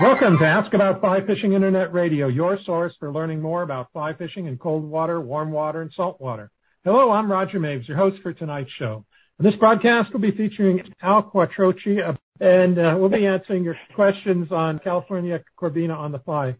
Welcome to Ask About Fly Fishing Internet Radio, your source for learning more about fly fishing in cold water, warm water, and salt water. Hello, I'm Roger Maves, your host for tonight's show. And This broadcast will be featuring Al Quattrocchi, and uh, we'll be answering your questions on California Corbina on the fly.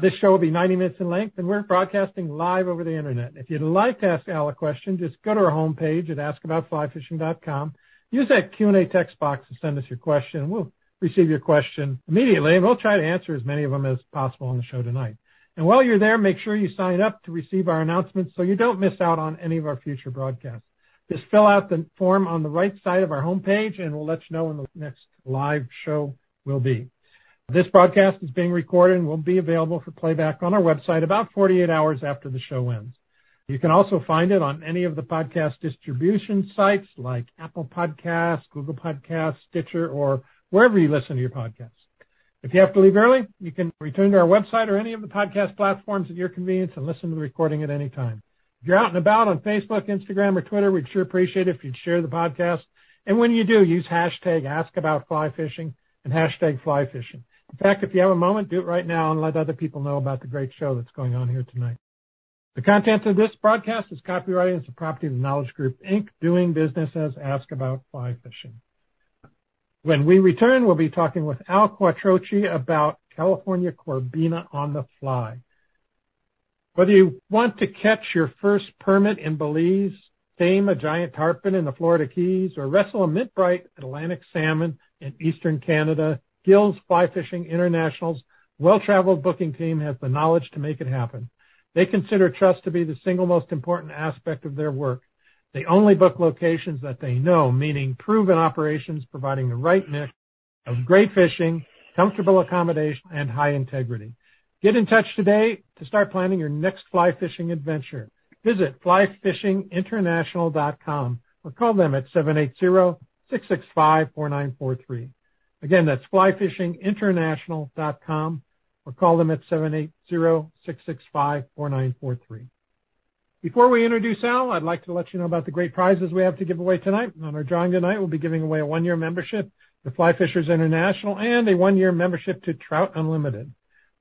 This show will be 90 minutes in length, and we're broadcasting live over the internet. If you'd like to ask Al a question, just go to our homepage at askaboutflyfishing.com. Use that Q&A text box to send us your question. We'll receive your question immediately, and we'll try to answer as many of them as possible on the show tonight. And while you're there, make sure you sign up to receive our announcements so you don't miss out on any of our future broadcasts. Just fill out the form on the right side of our homepage, and we'll let you know when the next live show will be. This broadcast is being recorded and will be available for playback on our website about 48 hours after the show ends. You can also find it on any of the podcast distribution sites like Apple Podcasts, Google Podcasts, Stitcher, or wherever you listen to your podcasts. If you have to leave early, you can return to our website or any of the podcast platforms at your convenience and listen to the recording at any time. If you're out and about on Facebook, Instagram, or Twitter, we'd sure appreciate it if you'd share the podcast. And when you do, use hashtag AskAboutFlyFishing and hashtag flyfishing. In fact, if you have a moment, do it right now and let other people know about the great show that's going on here tonight. The content of this broadcast is copyrighted and the property of the Knowledge Group, Inc., doing business as Ask About Fly Fishing. When we return, we'll be talking with Al Quattrocchi about California Corbina on the fly. Whether you want to catch your first permit in Belize, tame a giant tarpon in the Florida Keys, or wrestle a mint bright Atlantic salmon in eastern Canada, Gills Fly Fishing International's well-traveled booking team has the knowledge to make it happen. They consider trust to be the single most important aspect of their work. They only book locations that they know, meaning proven operations providing the right mix of great fishing, comfortable accommodation, and high integrity. Get in touch today to start planning your next fly fishing adventure. Visit flyfishinginternational.com or call them at 780-665-4943. Again, that's flyfishinginternational.com or call them at 780-665-4943. Before we introduce Al, I'd like to let you know about the great prizes we have to give away tonight. On our drawing tonight, we'll be giving away a one-year membership to Fly Fishers International and a one-year membership to Trout Unlimited.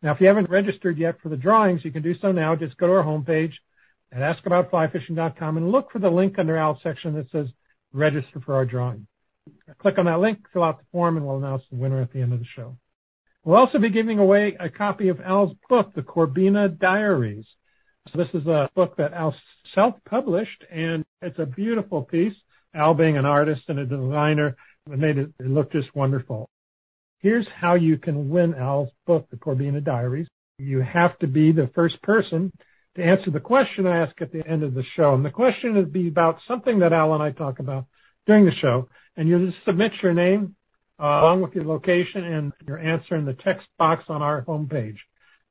Now, if you haven't registered yet for the drawings, you can do so now. Just go to our homepage at askaboutflyfishing.com and look for the link under Al's section that says register for our drawing. Click on that link, fill out the form, and we'll announce the winner at the end of the show. We'll also be giving away a copy of Al's book, The Corbina Diaries. So this is a book that Al self-published, and it's a beautiful piece. Al being an artist and a designer, made it, it look just wonderful. Here's how you can win Al's book, The Corbina Diaries. You have to be the first person to answer the question I ask at the end of the show. And the question would be about something that Al and I talk about during the show. And you just submit your name uh, along with your location and your answer in the text box on our homepage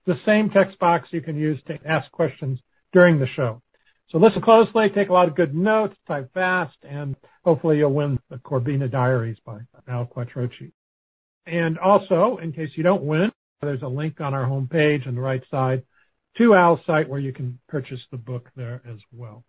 the same text box you can use to ask questions during the show. So listen closely, take a lot of good notes, type fast, and hopefully you'll win the Corbina Diaries by Al Quattrocchi. And also, in case you don't win, there's a link on our homepage on the right side to Al's site where you can purchase the book there as well.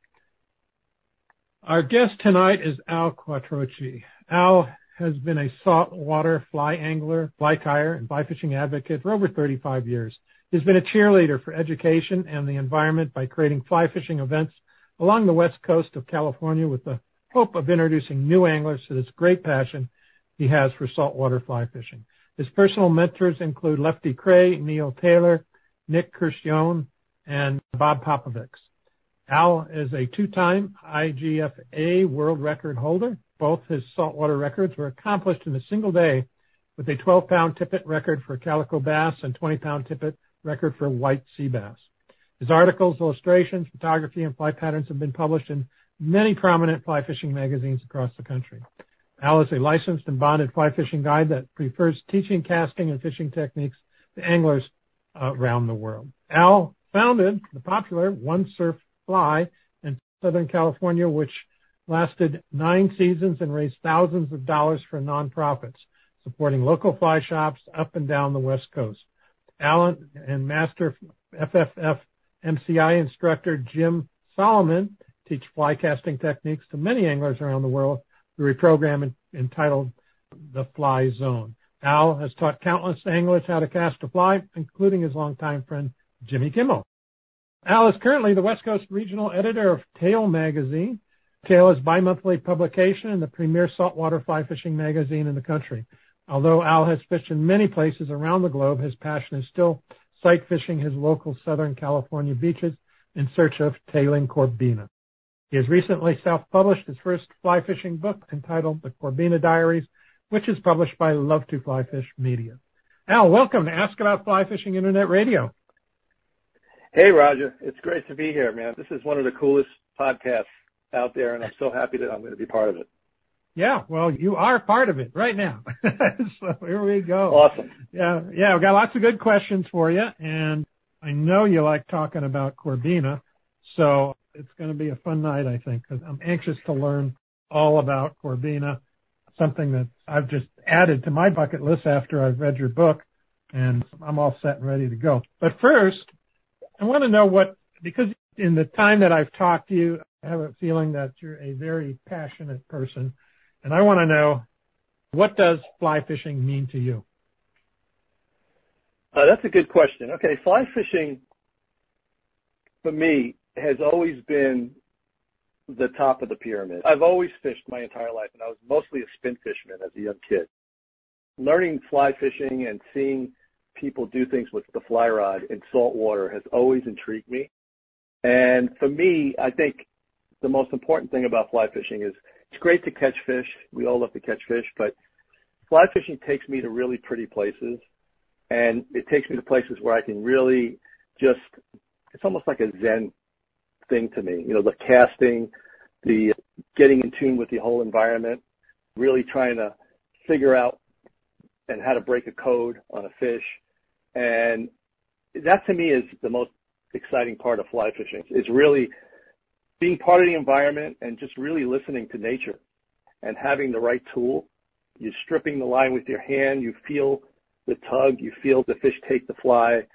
Our guest tonight is Al Quattrocchi. Al has been a saltwater fly angler, fly tyer, and fly fishing advocate for over 35 years. He's been a cheerleader for education and the environment by creating fly fishing events along the west coast of California with the hope of introducing new anglers to this great passion he has for saltwater fly fishing. His personal mentors include Lefty Kreh, Neil Taylor, Nick Curcione, and Bob Popovics. Al is a two-time IGFA world record holder. Both his saltwater records were accomplished in a single day with a 12-pound tippet record for calico bass and 20-pound tippet record for white sea bass. His articles, illustrations, photography, and fly patterns have been published in many prominent fly fishing magazines across the country. Al is a licensed and bonded fly fishing guide that prefers teaching casting and fishing techniques to anglers uh, around the world. Al founded the popular One Surf Fly in Southern California, which lasted nine seasons and raised thousands of dollars for nonprofits, supporting local fly shops up and down the West Coast. Alan and Master FFF MCI instructor Jim Solomon teach fly casting techniques to many anglers around the world through a program entitled The Fly Zone. Al has taught countless anglers how to cast a fly, including his longtime friend Jimmy Kimmel. Al is currently the West Coast regional editor of Tail magazine. Tail is bi-monthly publication and the premier saltwater fly fishing magazine in the country. Although Al has fished in many places around the globe, his passion is still sight fishing his local Southern California beaches in search of tailing corbina. He has recently self-published his first fly fishing book entitled The Corbina Diaries, which is published by Love to Fly Fish Media. Al, welcome to Ask About Fly Fishing Internet Radio. Hey, Roger. It's great to be here, man. This is one of the coolest podcasts out there, and I'm so happy that I'm going to be part of it. Yeah, well, you are part of it right now. so here we go. Awesome. Yeah, yeah, we've got lots of good questions for you, and I know you like talking about Corbina, so it's going to be a fun night, I think, because I'm anxious to learn all about Corbina, something that I've just added to my bucket list after I've read your book, and I'm all set and ready to go. But first, I want to know what, because in the time that I've talked to you, I have a feeling that you're a very passionate person, and I want to know what does fly fishing mean to you? Uh, that's a good question. Okay, fly fishing for me has always been the top of the pyramid. I've always fished my entire life, and I was mostly a spin fisherman as a young kid. Learning fly fishing and seeing people do things with the fly rod in salt water has always intrigued me. And for me, I think the most important thing about fly fishing is it's great to catch fish. We all love to catch fish, but fly fishing takes me to really pretty places and it takes me to places where I can really just, it's almost like a Zen thing to me. You know, the casting, the getting in tune with the whole environment, really trying to figure out and how to break a code on a fish. And that to me is the most exciting part of fly fishing. Is really being part of the environment and just really listening to nature and having the right tool. You're stripping the line with your hand. You feel the tug. You feel the fish take the fly.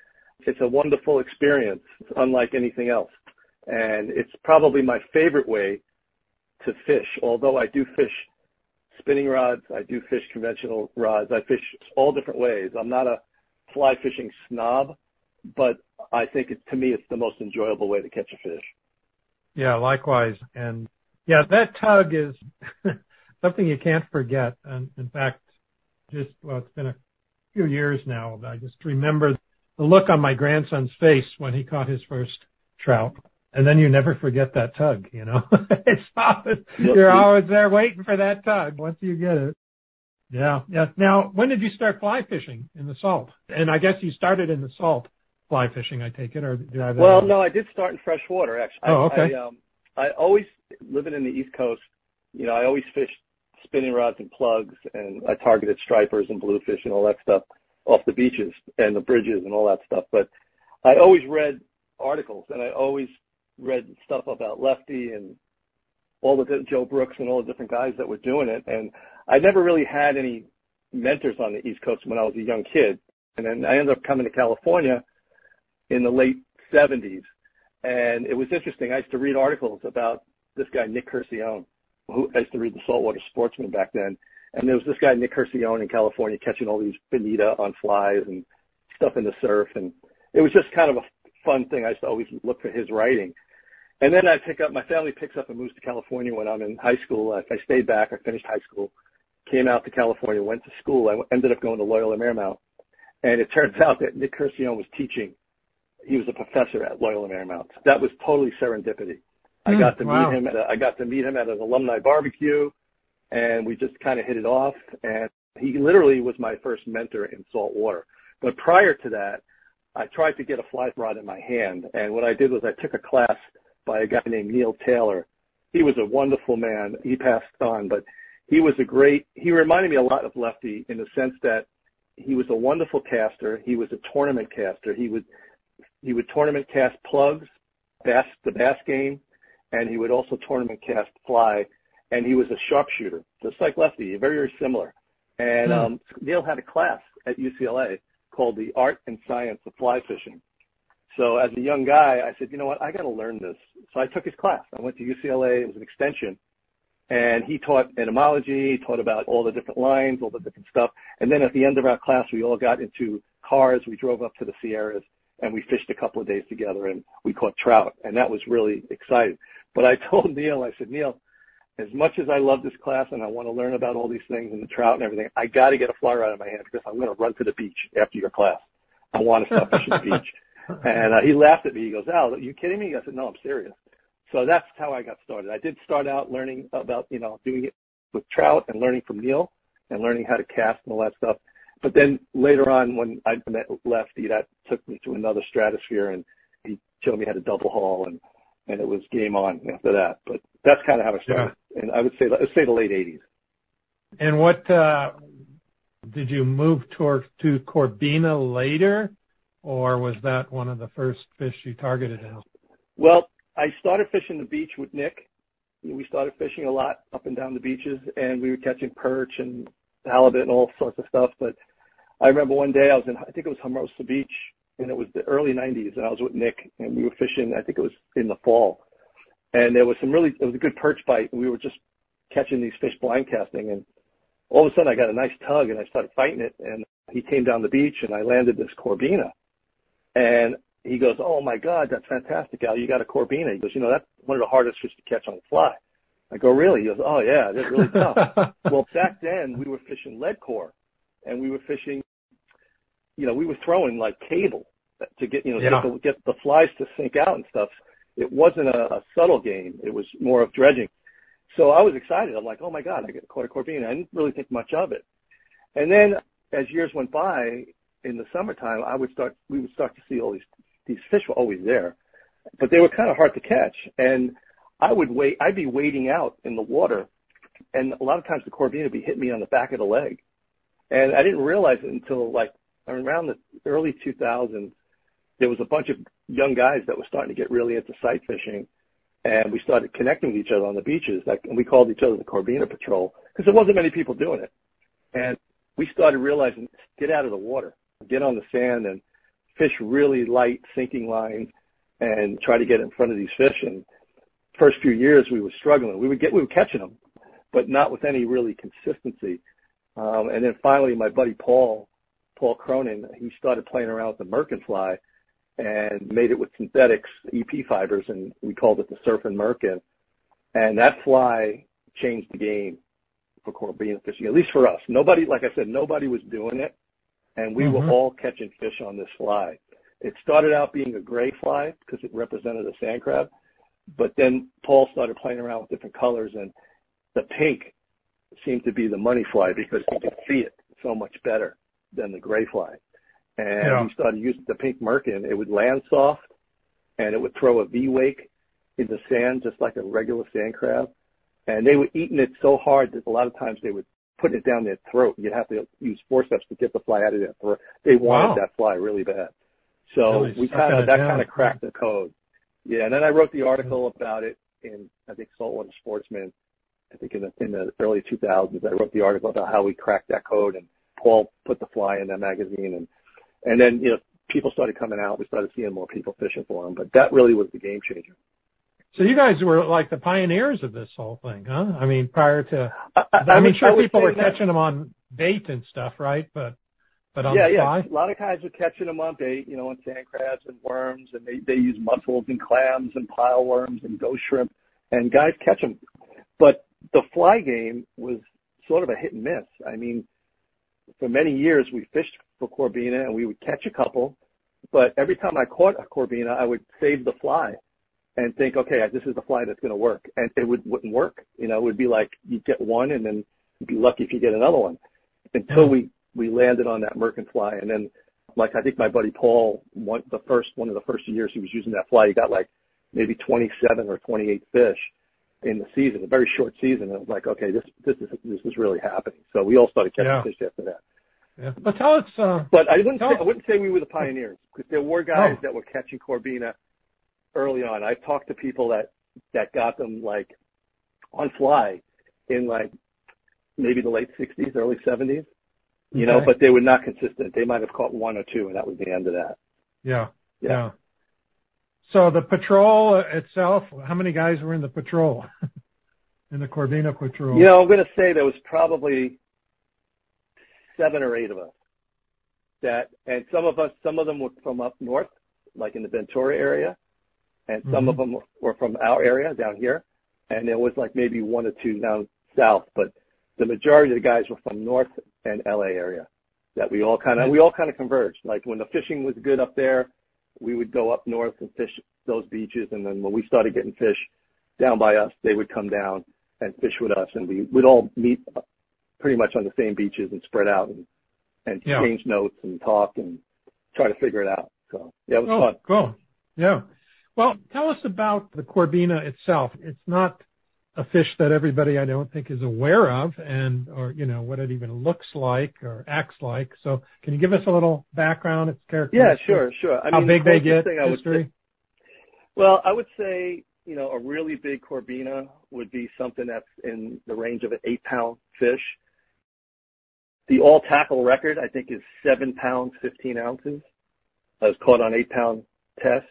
It's a wonderful experience. It's unlike anything else. And it's probably my favorite way to fish, although I do fish spinning rods. I do fish conventional rods. I fish all different ways. I'm not a fly fishing snob, but I think it, to me it's the most enjoyable way to catch a fish. Yeah, likewise. And yeah, that tug is something you can't forget. And in fact, just, well, it's been a few years now. But I just remember the look on my grandson's face when he caught his first trout. And then you never forget that tug, you know. it's always, you're always there waiting for that tug once you get it. Yeah, yeah. Now, when did you start fly fishing in the salt? And I guess you started in the salt fly fishing, I take it, or did I? Well, no, I did start in freshwater actually. Oh, okay. I, um, I always living in the East Coast. You know, I always fished spinning rods and plugs, and I targeted stripers and bluefish and all that stuff off the beaches and the bridges and all that stuff. But I always read articles, and I always read stuff about Lefty and all the Joe Brooks and all the different guys that were doing it. And I never really had any mentors on the East Coast when I was a young kid. And then I ended up coming to California in the late 70s. And it was interesting. I used to read articles about this guy, Nick Curcione, who I used to read the Saltwater Sportsman back then. And there was this guy, Nick Curcione in California, catching all these bonita on flies and stuff in the surf. And it was just kind of a fun thing. I used to always look for his writing. And then I pick up, my family picks up and moves to California when I'm in high school. I, I stayed back. I finished high school, came out to California, went to school. I ended up going to Loyola Marymount. And it turns out that Nick Curcione was teaching. He was a professor at Loyola Marymount. That was totally serendipity. I mm, got to wow. meet him. At a, I got to meet him at an alumni barbecue, and we just kind of hit it off. And he literally was my first mentor in salt water. But prior to that, I tried to get a fly rod in my hand, and what I did was I took a class by a guy named Neil Taylor. He was a wonderful man. He passed on, but he was a great. He reminded me a lot of Lefty in the sense that he was a wonderful caster. He was a tournament caster. He would he would tournament cast plugs, bass the bass game, and he would also tournament cast fly. And he was a sharpshooter, just like Lefty, very very similar. And mm. um, Neil had a class at UCLA called the Art and Science of Fly Fishing. So as a young guy, I said, you know what, I got to learn this. So I took his class. I went to UCLA. It was an extension. And he taught entomology, he taught about all the different lines, all the different stuff. And then at the end of our class, we all got into cars. We drove up to the Sierras and we fished a couple of days together and we caught trout. And that was really exciting. But I told Neil, I said, Neil, as much as I love this class and I want to learn about all these things and the trout and everything, I got to get a fly rod in my hand because I'm going to run to the beach after your class. I want to start fishing the beach. And uh, he laughed at me. He goes, Al, are you kidding me? I said, no, I'm serious. So that's how I got started. I did start out learning about, you know, doing it with trout and learning from Neil and learning how to cast and all that stuff. But then later on when I met Lefty, that took me to another stratosphere and he showed me how to double haul and, and it was game on after that. But that's kind of how I started. Yeah. And I would say, let's say the late 80s. And what, uh, did you move toward, to Corbina later or was that one of the first fish you targeted in? Well, I started fishing the beach with Nick. We started fishing a lot up and down the beaches and we were catching perch and halibut and all sorts of stuff. But I remember one day I was in, I think it was Hermosa Beach and it was the early 90s and I was with Nick and we were fishing, I think it was in the fall and there was some really, it was a good perch bite. And we were just catching these fish blind casting, and all of a sudden I got a nice tug, and I started fighting it, and he came down the beach, and I landed this corbina, and he goes, "Oh my God, that's fantastic, Al! You got a corbina." He goes, "You know, that's one of the hardest fish to catch on the fly." I go, "Really?" He goes, "Oh yeah, that's really tough." well, back then we were fishing lead core, and we were fishing, you know, we were throwing like cable to get you know yeah. get, the, get the flies to sink out and stuff it wasn't a, a subtle game. It was more of dredging. So I was excited. I'm like, oh my God, I get caught a corbina. I didn't really think much of it. And then as years went by, in the summertime, I would start, we would start to see all these, these fish were always there, but they were kind of hard to catch. And I would wait, I'd be wading out in the water and a lot of times the corbina would be hitting me on the back of the leg. And I didn't realize it until like around the early 2000s, there was a bunch of young guys that were starting to get really into sight fishing, and we started connecting with each other on the beaches. Like, and we called each other the Corbina Patrol because there wasn't many people doing it. And we started realizing, get out of the water, get on the sand, and fish really light sinking lines, and try to get in front of these fish. And first few years we were struggling. We would get, we were catching them, but not with any really consistency. Um, and then finally, my buddy Paul, Paul Cronin, he started playing around with the Merkin fly and made it with synthetics, EP fibers, and we called it the Surf and Merkin. And that fly changed the game for corbina fishing, at least for us. Nobody, like I said, nobody was doing it, and we mm-hmm. were all catching fish on this fly. It started out being a gray fly because it represented a sand crab, but then Paul started playing around with different colors, and the pink seemed to be the money fly because you could see it so much better than the gray fly and yeah. we started using the pink merkin. It would land soft, and it would throw a V wake in the sand just like a regular sand crab. And they were eating it so hard that a lot of times they would put it down their throat. You'd have to use forceps to get the fly out of their throat. They wanted wow. that fly really bad. So really we kind of that kind of cracked the code. Yeah, and then I wrote the article about it in I think Saltwater Sportsman. I think in the in the early 2000s, I wrote the article about how we cracked that code, and Paul put the fly in that magazine, and and then, you know, people started coming out. We started seeing more people fishing for them. But that really was the game changer. So you guys were like the pioneers of this whole thing, huh? I mean, prior to, I, I, I mean, sure people were catching them on bait and stuff, right? But, but on yeah, the fly? yeah, a lot of guys were catching them on bait, you know, on sand crabs and worms, and they they use mussels and clams and pile worms and ghost shrimp, and guys catch them. But the fly game was sort of a hit and miss. I mean, for many years we fished for corbina and we would catch a couple, but every time I caught a corbina, I would save the fly and think, okay, this is the fly that's going to work, and it would, wouldn't work. You know, it would be like you get one and then you'd be lucky if you get another one until we we landed on that merkin fly, and then like I think my buddy Paul, one the first one of the first years he was using that fly, he got like maybe 27 or 28 fish in the season, a very short season. And it was like, okay, this this is this is really happening. So we all started catching yeah. fish after that. Yeah. But tell us. Uh, but I wouldn't say, I wouldn't say we were the pioneers because there were guys that were catching corbina early on. I talked to people that that got them like on fly in like maybe the late 60s, early 70s. You okay. know, but they were not consistent. They might have caught one or two, and that was the end of that. Yeah. Yeah. yeah. So the patrol itself, how many guys were in the patrol? in the Corbina patrol? You know, I'm going to say there was probably seven or eight of us. That and some of us, some of them were from up north, like in the Ventura area, and some mm-hmm. of them were from our area down here, and there was like maybe one or two down south, but the majority of the guys were from north and LA area. That we all kind of we all kind of converged. Like when the fishing was good up there, we would go up north and fish those beaches, and then when we started getting fish down by us, they would come down and fish with us, and we would all meet pretty much on the same beaches and spread out and and yeah. change notes and talk and try to figure it out. So yeah, it was oh, fun. Cool. Yeah. Well, tell us about the Corbina itself. It's not a fish that everybody I don't think is aware of and or you know what it even looks like or acts like. So can you give us a little background, its characteristics? Yeah, sure, sure. I How mean, big they get, history? Say, well, I would say, you know, a really big Corbina would be something that's in the range of an eight pound fish. The all tackle record, I think, is seven pounds, 15 ounces. I was caught on eight pound test.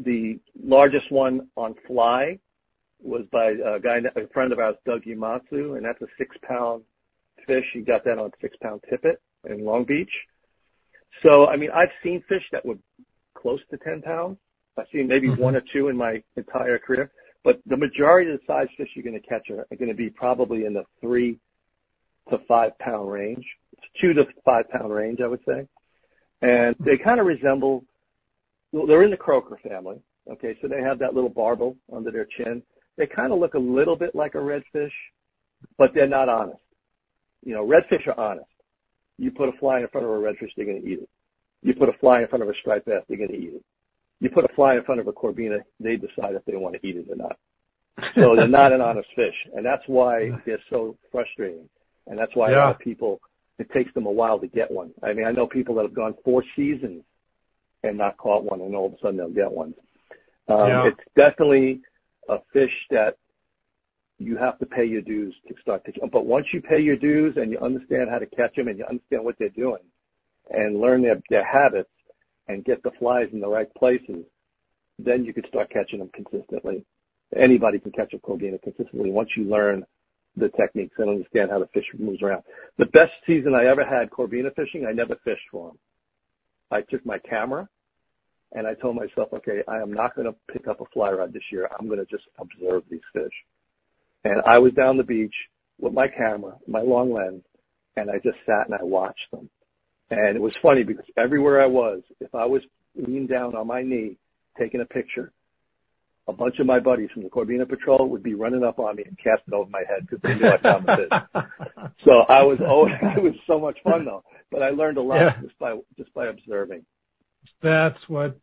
The largest one on fly was by a guy, a friend of ours, Doug Yamatsu, and that's a six pound fish. He got that on six pound tippet in Long Beach. So, I mean, I've seen fish that were close to 10 pounds. I've seen maybe mm-hmm. one or two in my entire career, but the majority of the size fish you're going to catch are, are going to be probably in the three to five pound range, two to five pound range, I would say. And they kind of resemble, they're in the croaker family. Okay, so they have that little barbel under their chin. They kind of look a little bit like a redfish, but they're not honest. You know, redfish are honest. You put a fly in front of a redfish, they're going to eat it. You put a fly in front of a striped bass, they're going to eat it. You put a fly in front of a corbina, they decide if they want to eat it or not. So they're not an honest fish, and that's why they're so frustrating. And that's why yeah. a lot of people, it takes them a while to get one. I mean, I know people that have gone four seasons and not caught one, and all of a sudden they'll get one. Um, yeah. It's definitely a fish that you have to pay your dues to start to But once you pay your dues and you understand how to catch them and you understand what they're doing and learn their, their habits and get the flies in the right places, then you can start catching them consistently. Anybody can catch a Corbina consistently once you learn the techniques and understand how the fish moves around. The best season I ever had Corbina fishing, I never fished for them. I took my camera and I told myself, okay, I am not going to pick up a fly rod this year. I'm going to just observe these fish. And I was down the beach with my camera, my long lens, and I just sat and I watched them. And it was funny because everywhere I was, if I was leaned down on my knee taking a picture, a bunch of my buddies from the Corbina Patrol would be running up on me and casting over my head because they knew I found the fish. so I was always, it was so much fun though, but I learned a lot yeah. just by, just by observing. That's what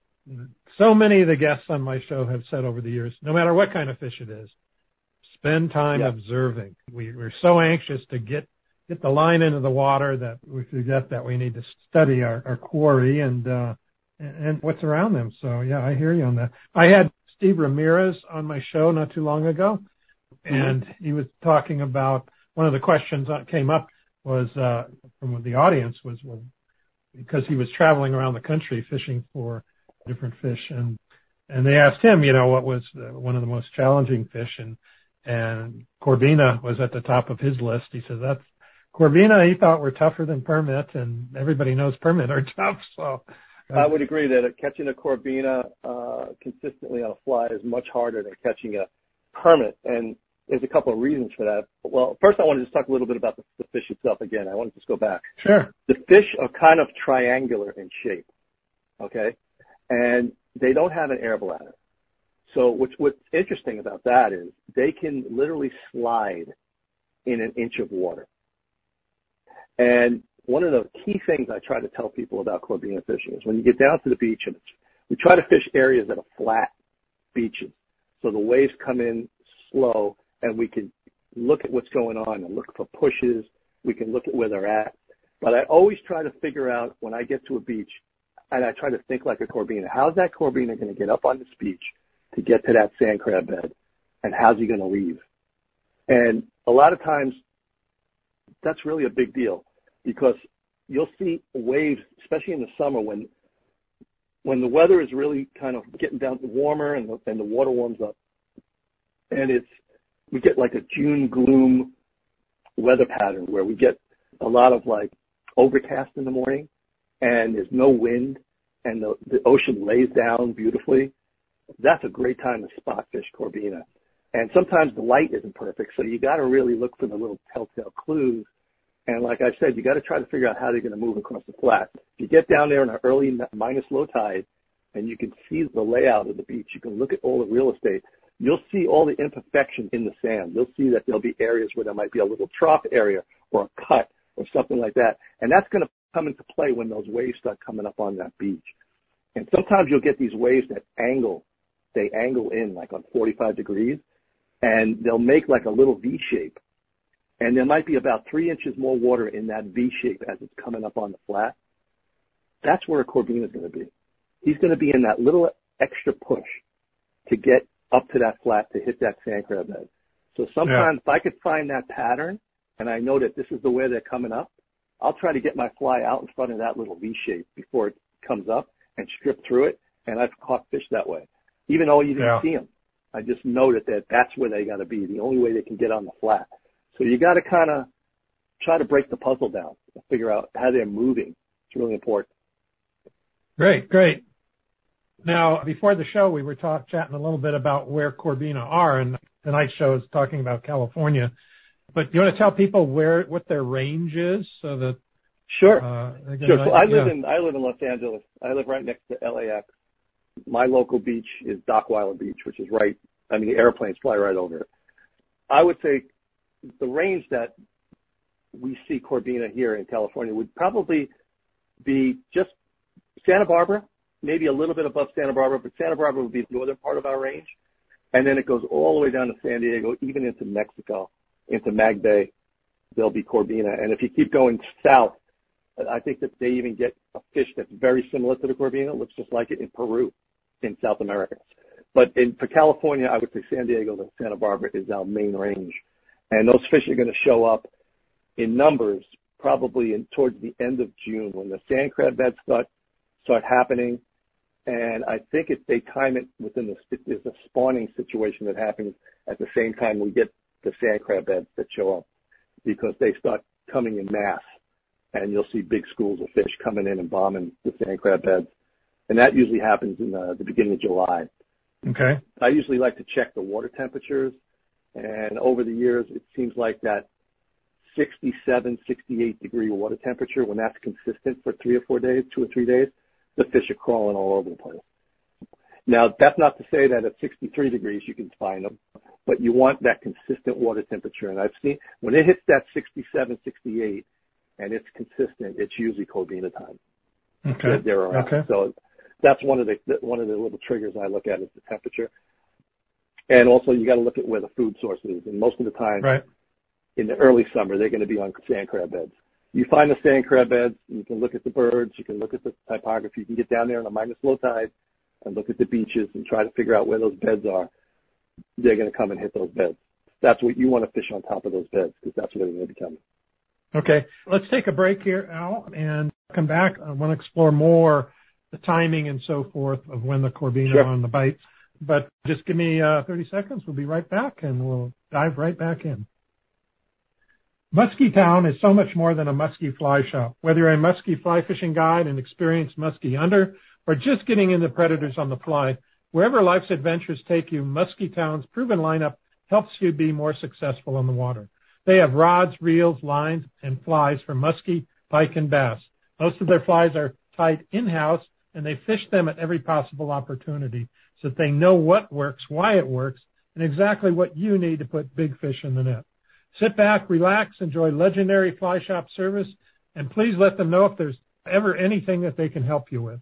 so many of the guests on my show have said over the years, no matter what kind of fish it is, spend time yeah. observing. We, we're so anxious to get get the line into the water that we forget that we need to study our, our quarry and uh, and what's around them. So yeah, I hear you on that. I had Steve Ramirez on my show not too long ago, mm-hmm. and he was talking about one of the questions that came up was uh, from the audience was well, because he was traveling around the country fishing for different fish and and they asked him, you know, what was one of the most challenging fish and and Corbina was at the top of his list. He said that's Corbina he thought were tougher than permit and everybody knows permit are tough. So I would agree that catching a Corbina uh, consistently on a fly is much harder than catching a permit. And there's a couple of reasons for that. Well, first I want to just talk a little bit about the, the fish itself again. I want to just go back. Sure. The fish are kind of triangular in shape. Okay? And they don't have an air bladder. So what's, what's interesting about that is they can literally slide in an inch of water. And one of the key things I try to tell people about Corbina fishing is when you get down to the beach and we try to fish areas that are flat beaches. So the waves come in slow and we can look at what's going on and look for pushes. We can look at where they're at. But I always try to figure out when I get to a beach and I try to think like a Corbina. How's that Corbina going to get up on this beach to get to that sand crab bed? And how's he going to leave? And a lot of times that's really a big deal because you'll see waves, especially in the summer when when the weather is really kind of getting down warmer and the, and the water warms up, and it's we get like a June gloom weather pattern where we get a lot of like overcast in the morning and there's no wind and the, the ocean lays down beautifully. That's a great time to spot fish corbina. And sometimes the light isn't perfect, so you got to really look for the little telltale clues. And like I said, you got to try to figure out how they're going to move across the flat. If you get down there in an early minus low tide, and you can see the layout of the beach, you can look at all the real estate. You'll see all the imperfection in the sand. You'll see that there'll be areas where there might be a little trough area or a cut or something like that. And that's going to come into play when those waves start coming up on that beach. And sometimes you'll get these waves that angle, they angle in like on 45 degrees and they'll make like a little V shape. And there might be about three inches more water in that V shape as it's coming up on the flat. That's where a corbina is going to be. He's going to be in that little extra push to get up to that flat to hit that sand crab bed. So sometimes yeah. if I could find that pattern and I know that this is the way they're coming up, I'll try to get my fly out in front of that little V shape before it comes up and strip through it. And I've caught fish that way, even though you didn't yeah. see them. I just noted that that's where they got to be, the only way they can get on the flat. So you got to kind of try to break the puzzle down and figure out how they're moving. It's really important. Great, great. Now, before the show, we were talk, chatting a little bit about where Corbina are, and tonight's show is talking about California. But you want to tell people where what their range is, so that sure, uh, sure. So I live yeah. in I live in Los Angeles. I live right next to LAX my local beach is Dockweiler Beach, which is right, I mean, the airplanes fly right over it. I would say the range that we see Corbina here in California would probably be just Santa Barbara, maybe a little bit above Santa Barbara, but Santa Barbara would be the northern part of our range. And then it goes all the way down to San Diego, even into Mexico, into Mag Bay. There'll be Corbina. And if you keep going south, I think that they even get a fish that's very similar to the Corbina, looks just like it in Peru in South America. But in, for California, I would say San Diego to Santa Barbara is our main range. And those fish are going to show up in numbers probably in, towards the end of June when the sand crab beds start, start happening. And I think if they time it within the, there's a spawning situation that happens at the same time we get the sand crab beds that show up because they start coming in mass and you'll see big schools of fish coming in and bombing the sand crab beds and that usually happens in the, the beginning of July. Okay. I usually like to check the water temperatures, and over the years, it seems like that 67, 68 degree water temperature, when that's consistent for three or four days, two or three days, the fish are crawling all over the place. Now, that's not to say that at 63 degrees you can find them, but you want that consistent water temperature. And I've seen when it hits that 67, 68, and it's consistent, it's usually Corbina time. Okay. They're, they're around. Okay. So that's one of the one of the little triggers I look at is the temperature. And also you got to look at where the food source is. And most of the time, right. in the early summer, they're going to be on sand crab beds. You find the sand crab beds, you can look at the birds, you can look at the typography, you can get down there on a minus low tide and look at the beaches and try to figure out where those beds are. They're going to come and hit those beds. That's what you want to fish on top of those beds because that's where they're going to be coming. Okay, let's take a break here, Al, and come back. I want to explore more the timing and so forth of when the Corbina sure. on the bites. But just give me uh, 30 seconds. We'll be right back and we'll dive right back in. Muskie Town is so much more than a muskie fly shop. Whether you're a muskie fly fishing guide, an experienced muskie hunter, or just getting into predators on the fly, wherever life's adventures take you, Muskie Town's proven lineup helps you be more successful on the water. They have rods, reels, lines, and flies for muskie, pike, and bass. Most of their flies are tied in-house and they fish them at every possible opportunity that they know what works, why it works, and exactly what you need to put big fish in the net. Sit back, relax, enjoy legendary fly shop service, and please let them know if there's ever anything that they can help you with.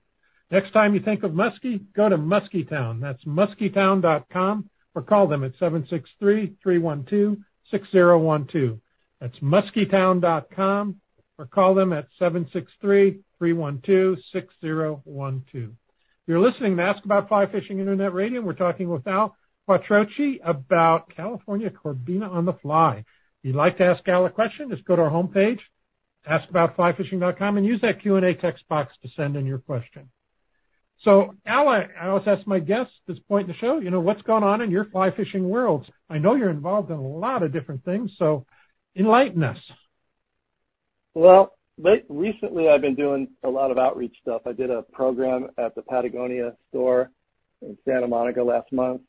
Next time you think of Muskie, go to Muskietown. That's muskietown.com or call them at 763-312-6012. That's muskietown.com or call them at 763-312-6012. You're listening to Ask About Fly Fishing Internet Radio. We're talking with Al Quattrocchi about California Corbina on the fly. If you'd like to ask Al a question, just go to our homepage, askaboutflyfishing.com, and use that Q&A text box to send in your question. So, Al, I always ask my guests at this point in the show, you know, what's going on in your fly fishing world? I know you're involved in a lot of different things, so enlighten us. Well, recently I've been doing a lot of outreach stuff. I did a program at the Patagonia store in Santa Monica last month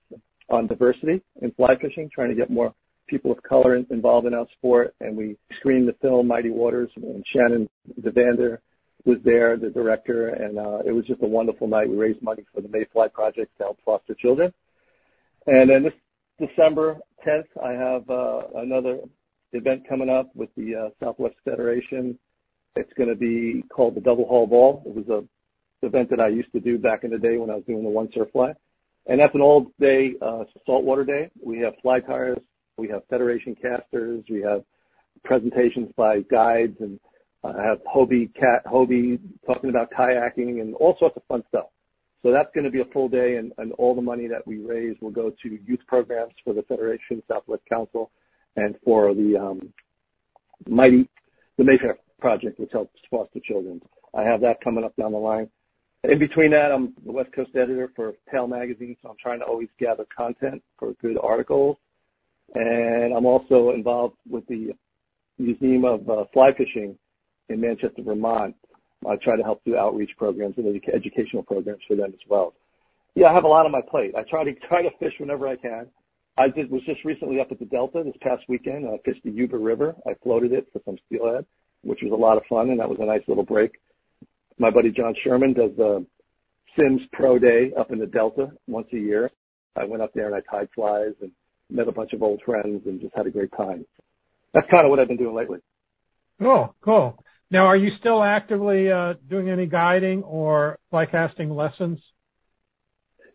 on diversity in fly fishing, trying to get more people of color involved in our sport. And we screened the film Mighty Waters, and Shannon DeVander was there, the director, and uh, it was just a wonderful night. We raised money for the Mayfly Project to help foster children. And then this December 10th, I have uh, another event coming up with the uh, Southwest Federation. It's going to be called the Double Haul Ball. It was a event that I used to do back in the day when I was doing the One Surf Fly. And that's an all-day uh, saltwater day. We have fly tyers, we have Federation casters, we have presentations by guides and I have Hobie Cat Hobie talking about kayaking and all sorts of fun stuff. So that's going to be a full day, and, and all the money that we raise will go to youth programs for the Federation Southwest Council and for the um, Mighty the Mayfly Project, which helps foster children. I have that coming up down the line. In between that, I'm the West Coast editor for Tail Magazine, so I'm trying to always gather content for good articles. And I'm also involved with the Museum of uh, Fly Fishing in Manchester, Vermont. I try to help do outreach programs and educational programs for them as well. Yeah, I have a lot on my plate. I try to try to fish whenever I can. I did was just recently up at the Delta this past weekend. I fished the Yuba River. I floated it for some steelhead, which was a lot of fun, and that was a nice little break. My buddy John Sherman does the Simms Pro Day up in the Delta once a year. I went up there and I tied flies and met a bunch of old friends and just had a great time. That's kind of what I've been doing lately. Cool, cool. Now, are you still actively uh, doing any guiding or fly casting lessons?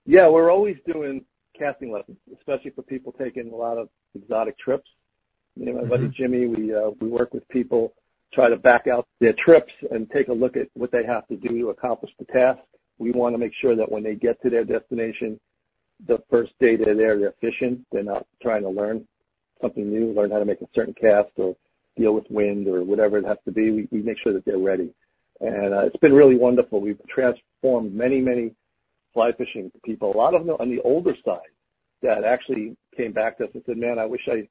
Yeah, we're always doing casting lessons, especially for people taking a lot of exotic trips. You know, my mm-hmm. buddy Jimmy, we uh, we work with people, try to back out their trips and take a look at what they have to do to accomplish the task. We want to make sure that when they get to their destination, the first day they're there, they're fishing. They're not trying to learn something new, learn how to make a certain cast or deal with wind or whatever it has to be. We, we make sure that they're ready. And uh, it's been really wonderful. We've transformed many, many fly fishing people, a lot of them on the older side that actually came back to us and said, man, I wish I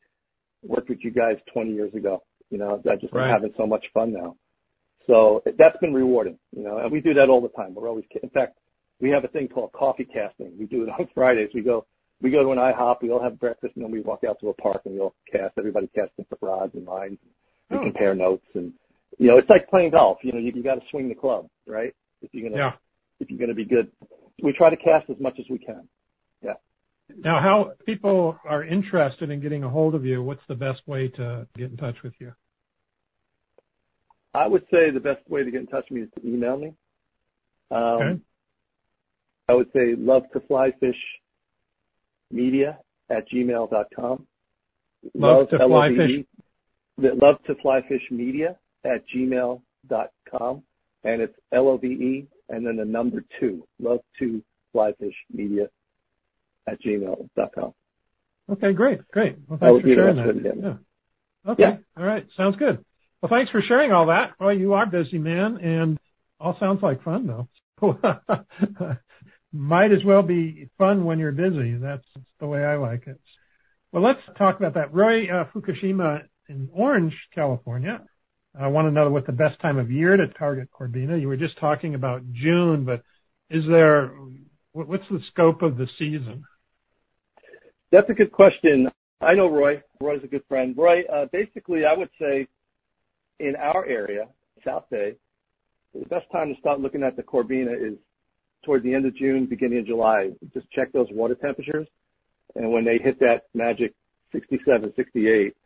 worked with you guys 20 years ago. You know, I just right. having so much fun now. So that's been rewarding, you know, and we do that all the time. We're always, in fact, we have a thing called coffee casting. We do it on Fridays. We go, we go to an IHOP, we all have breakfast, and then we walk out to a park and we all cast. Everybody casts different rods and lines. And we oh. compare notes, and you know, it's like playing golf. You know, you, you got to swing the club, right? If you're gonna, yeah. if you're gonna be good, we try to cast as much as we can. Now, how people are interested in getting a hold of you, what's the best way to get in touch with you? I would say the best way to get in touch with me is to email me. Um, okay. I would say love to fly fish media at gmail.com. Love, love to fly fish. Love to fly fish media at gmail.com. And it's L-O-V-E and then the number two. Love to fly fish media at gmail.com. Okay, great, great. Well, thanks for sharing that. Yeah. Okay, yeah. all right, sounds good. Well, thanks for sharing all that. Well, you are busy, man, and all sounds like fun, though. Might as well be fun when you're busy. That's the way I like it. Well, let's talk about that. Roy uh, Fukushima in Orange, California. I want to know what the best time of year to target Corbina. You were just talking about June, but is there what's the scope of the season? That's a good question. I know Roy. Roy's a good friend. Roy, uh, basically, I would say in our area, South Bay, the best time to start looking at the Corbina is toward the end of June, beginning of July. Just check those water temperatures, and when they hit that magic 67, 68,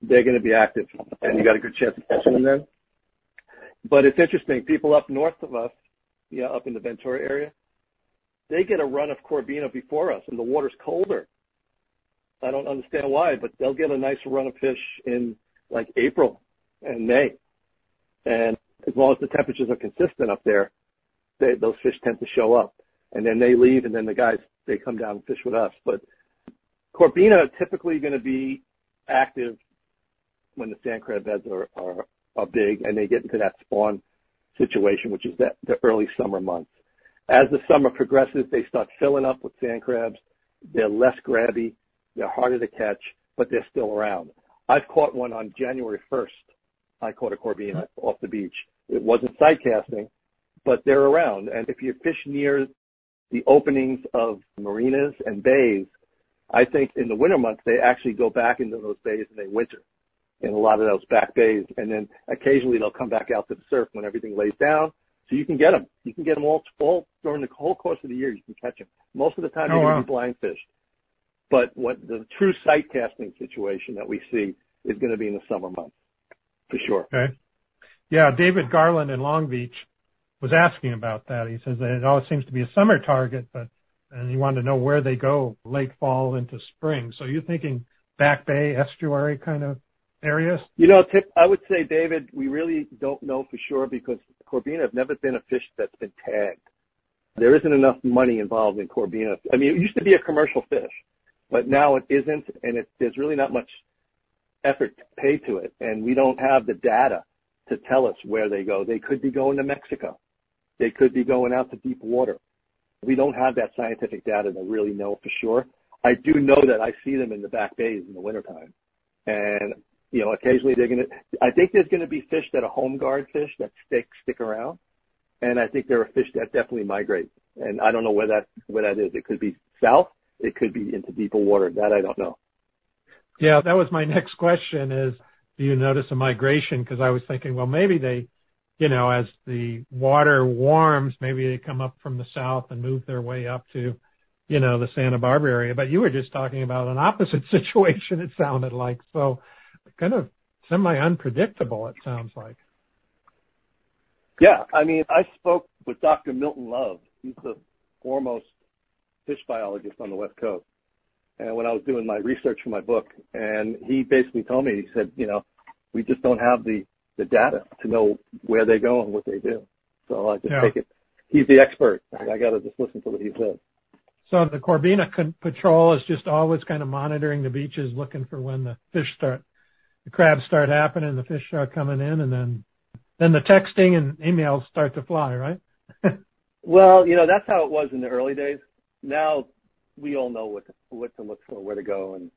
they're going to be active, and you got a good chance of catching them then. But it's interesting. People up north of us, yeah, up in the Ventura area, they get a run of Corbina before us, and the water's colder. I don't understand why, but they'll get a nice run of fish in like April and May. And as long as the temperatures are consistent up there, they, those fish tend to show up. And then they leave, and then the guys they come down and fish with us. But Corbina are typically going to be active when the sand crab beds are, are are big and they get into that spawn situation, which is that the early summer months. As the summer progresses, they start filling up with sand crabs. They're less grabby. They're harder to catch, but they're still around. I've caught one on January 1st. I caught a corbina mm-hmm. off the beach. It wasn't sight casting, but they're around. And if you fish near the openings of marinas and bays, I think in the winter months they actually go back into those bays and they winter in a lot of those back bays. And then occasionally they'll come back out to the surf when everything lays down. So you can get them. You can get them all, all during the whole course of the year. You can catch them. Most of the time Oh, they're wow. going to be blind fished. But what the true sight casting situation that we see is going to be in the summer months for sure. Okay. Yeah, David Garland in Long Beach was asking about that. He says that it always seems to be a summer target, but and he wanted to know where they go late fall into spring. So you're thinking back bay estuary kind of areas? You know, Tip, I would say, David, we really don't know for sure because Corbina have never been a fish that's been tagged. There isn't enough money involved in Corbina. I mean, it used to be a commercial fish, but now it isn't, and it, there's really not much effort paid to it, and we don't have the data to tell us where they go. They could be going to Mexico. They could be going out to deep water. We don't have that scientific data to really know for sure. I do know that I see them in the back bays in the wintertime. And, you know, occasionally they're going to, I think there's going to be fish that are home guard fish that stick, stick around. And I think there are fish that definitely migrate. And I don't know where that, where that is. It could be south. It could be into deeper water. That I don't know. Yeah, that was my next question is, do you notice a migration? Because I was thinking, well, maybe they, you know, as the water warms, maybe they come up from the south and move their way up to, you know, the Santa Barbara area. But you were just talking about an opposite situation, it sounded like. So kind of semi unpredictable, it sounds like. Yeah, I mean, I spoke with Dr. Milton Love. He's the foremost fish biologist on the West Coast. And when I was doing my research for my book, and he basically told me, he said, you know, we just don't have the, the data to know where they go and what they do. So I just Yeah. take it. He's the expert. I got to just listen to what he says. So the Corbina patrol is just always kind of monitoring the beaches, looking for when the fish start, the crabs start happening, the fish start coming in, and then then the texting and emails start to fly, right? Well, you know, that's how it was in the early days. Now we all know what to, what to look for, where to go, and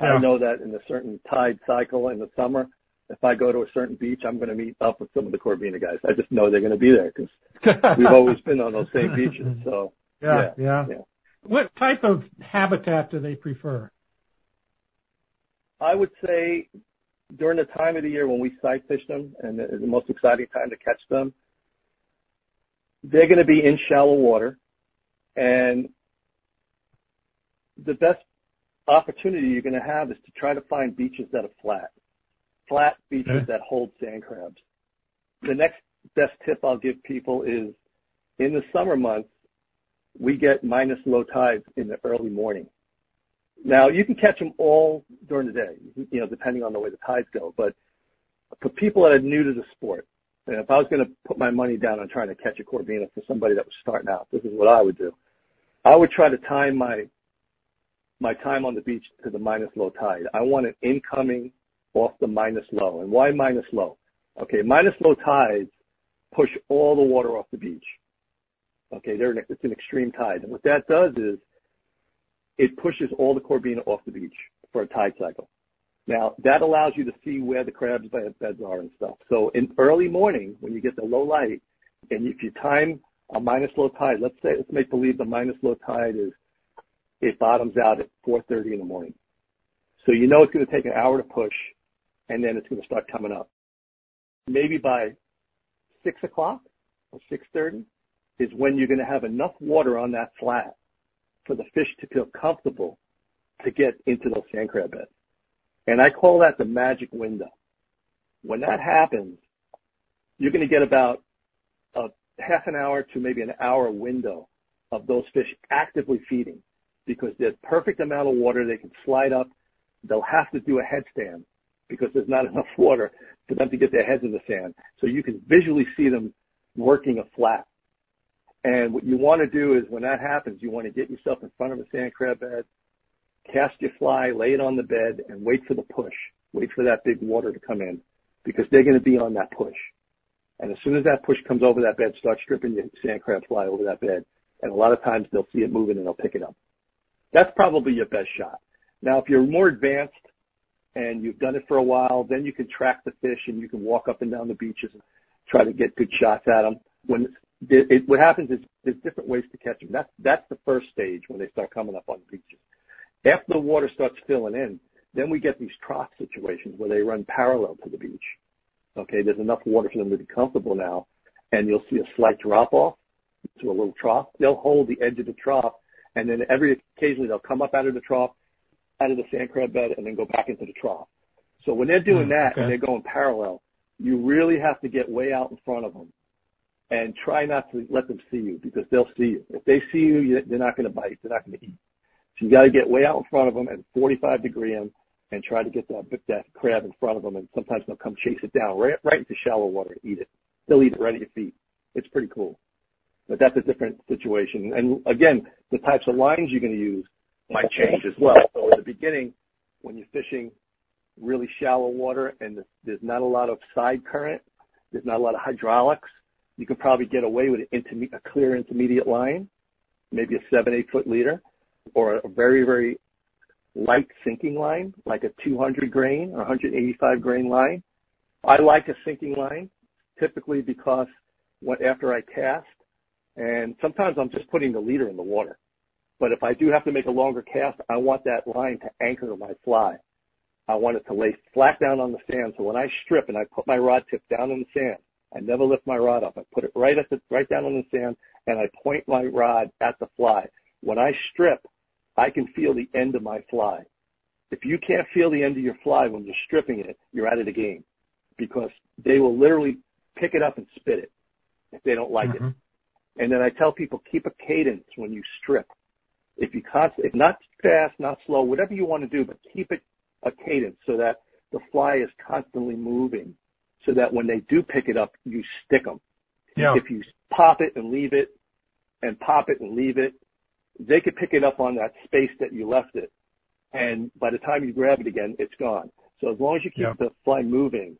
Yeah. I know that in a certain tide cycle in the summer, if I go to a certain beach, I'm going to meet up with some of the Corbina guys. I just know they're going to be there because we've always been on those same beaches. So yeah, yeah, yeah, yeah. What type of habitat do they prefer? I would say during the time of the year when we sight fish them and the, the most exciting time to catch them, they're going to be in shallow water and the best opportunity you're going to have is to try to find beaches that are flat, flat beaches Okay. that hold sand crabs. The next best tip I'll give people is in the summer months, we get minus low tides in the early morning. Now you can catch them all during the day, you know, depending on the way the tides go. But for people that are new to the sport, and if I was going to put my money down on trying to catch a Corbina for somebody that was starting out, this is what I would do. I would try to time my my time on the beach to the minus low tide. I want an incoming off the minus low. And why minus low? Okay, minus low tides push all the water off the beach. Okay, they're an, it's an extreme tide. And what that does is it pushes all the Corbina off the beach for a tide cycle. Now, that allows you to see where the crabs bed- beds are and stuff. So in early morning, when you get the low light, and if you time a minus low tide, let's say, let's make believe the minus low tide is, it bottoms out at 4.30 in the morning. So you know it's going to take an hour to push, and then it's going to start coming up. Maybe by 6 o'clock or 6.30 is when you're going to have enough water on that flat for the fish to feel comfortable to get into those sand crab beds. And I call that the magic window. When that happens, you're going to get about a half an hour to maybe an hour window of those fish actively feeding because there's perfect amount of water. They can slide up. They'll have to do a headstand because there's not enough water for them to get their heads in the sand. So you can visually see them working a flat. And what you want to do is when that happens, you want to get yourself in front of a sand crab bed, cast your fly, lay it on the bed, and wait for the push. Wait for that big water to come in because they're going to be on that push. And as soon as that push comes over that bed, start stripping your sand crab fly over that bed. And a lot of times they'll see it moving and they'll pick it up. That's probably your best shot. Now, if you're more advanced and you've done it for a while, then you can track the fish and you can walk up and down the beaches and try to get good shots at them. When it, it, what happens is there's different ways to catch them. That's that's the first stage when they start coming up on the beaches. After the water starts filling in, then we get these trough situations where they run parallel to the beach. Okay, there's enough water for them to be comfortable now, and you'll see a slight drop off to a little trough. They'll hold the edge of the trough, and then every occasionally they'll come up out of the trough, out of the sand crab bed, and then go back into the trough. So when they're doing mm, that okay. and they're going parallel, you really have to get way out in front of them and try not to let them see you because they'll see you. If they see you, they're not going to bite. They're not going to eat. So you got to get way out in front of them and 45 degree them and try to get that that crab in front of them. And sometimes they'll come chase it down right right into shallow water and eat it. They'll eat it right at your feet. It's pretty cool. But that's a different situation. And again, the types of lines you're going to use might change as well. So in the beginning, when you're fishing really shallow water and there's not a lot of side current, there's not a lot of hydraulics, you can probably get away with a clear intermediate line, maybe a seven, eight foot leader, or a very, very light sinking line, like a 200 grain or 185 grain line. I like a sinking line, typically because what, after I cast, and sometimes I'm just putting the leader in the water. But if I do have to make a longer cast, I want that line to anchor my fly. I want it to lay flat down on the sand. So when I strip and I put my rod tip down in the sand, I never lift my rod up. I put it right at the, right down on the sand and I point my rod at the fly. When I strip, I can feel the end of my fly. If you can't feel the end of your fly when you're stripping it, you're out of the game because they will literally pick it up and spit it if they don't like mm-hmm. it. And then I tell people keep a cadence when you strip. If you const- if not fast, not slow, whatever you want to do, but keep it a cadence so that the fly is constantly moving so that when they do pick it up, you stick them. Yeah. If you pop it and leave it and pop it and leave it, they could pick it up on that space that you left it. And by the time you grab it again, it's gone. So as long as you keep yeah. the fly moving,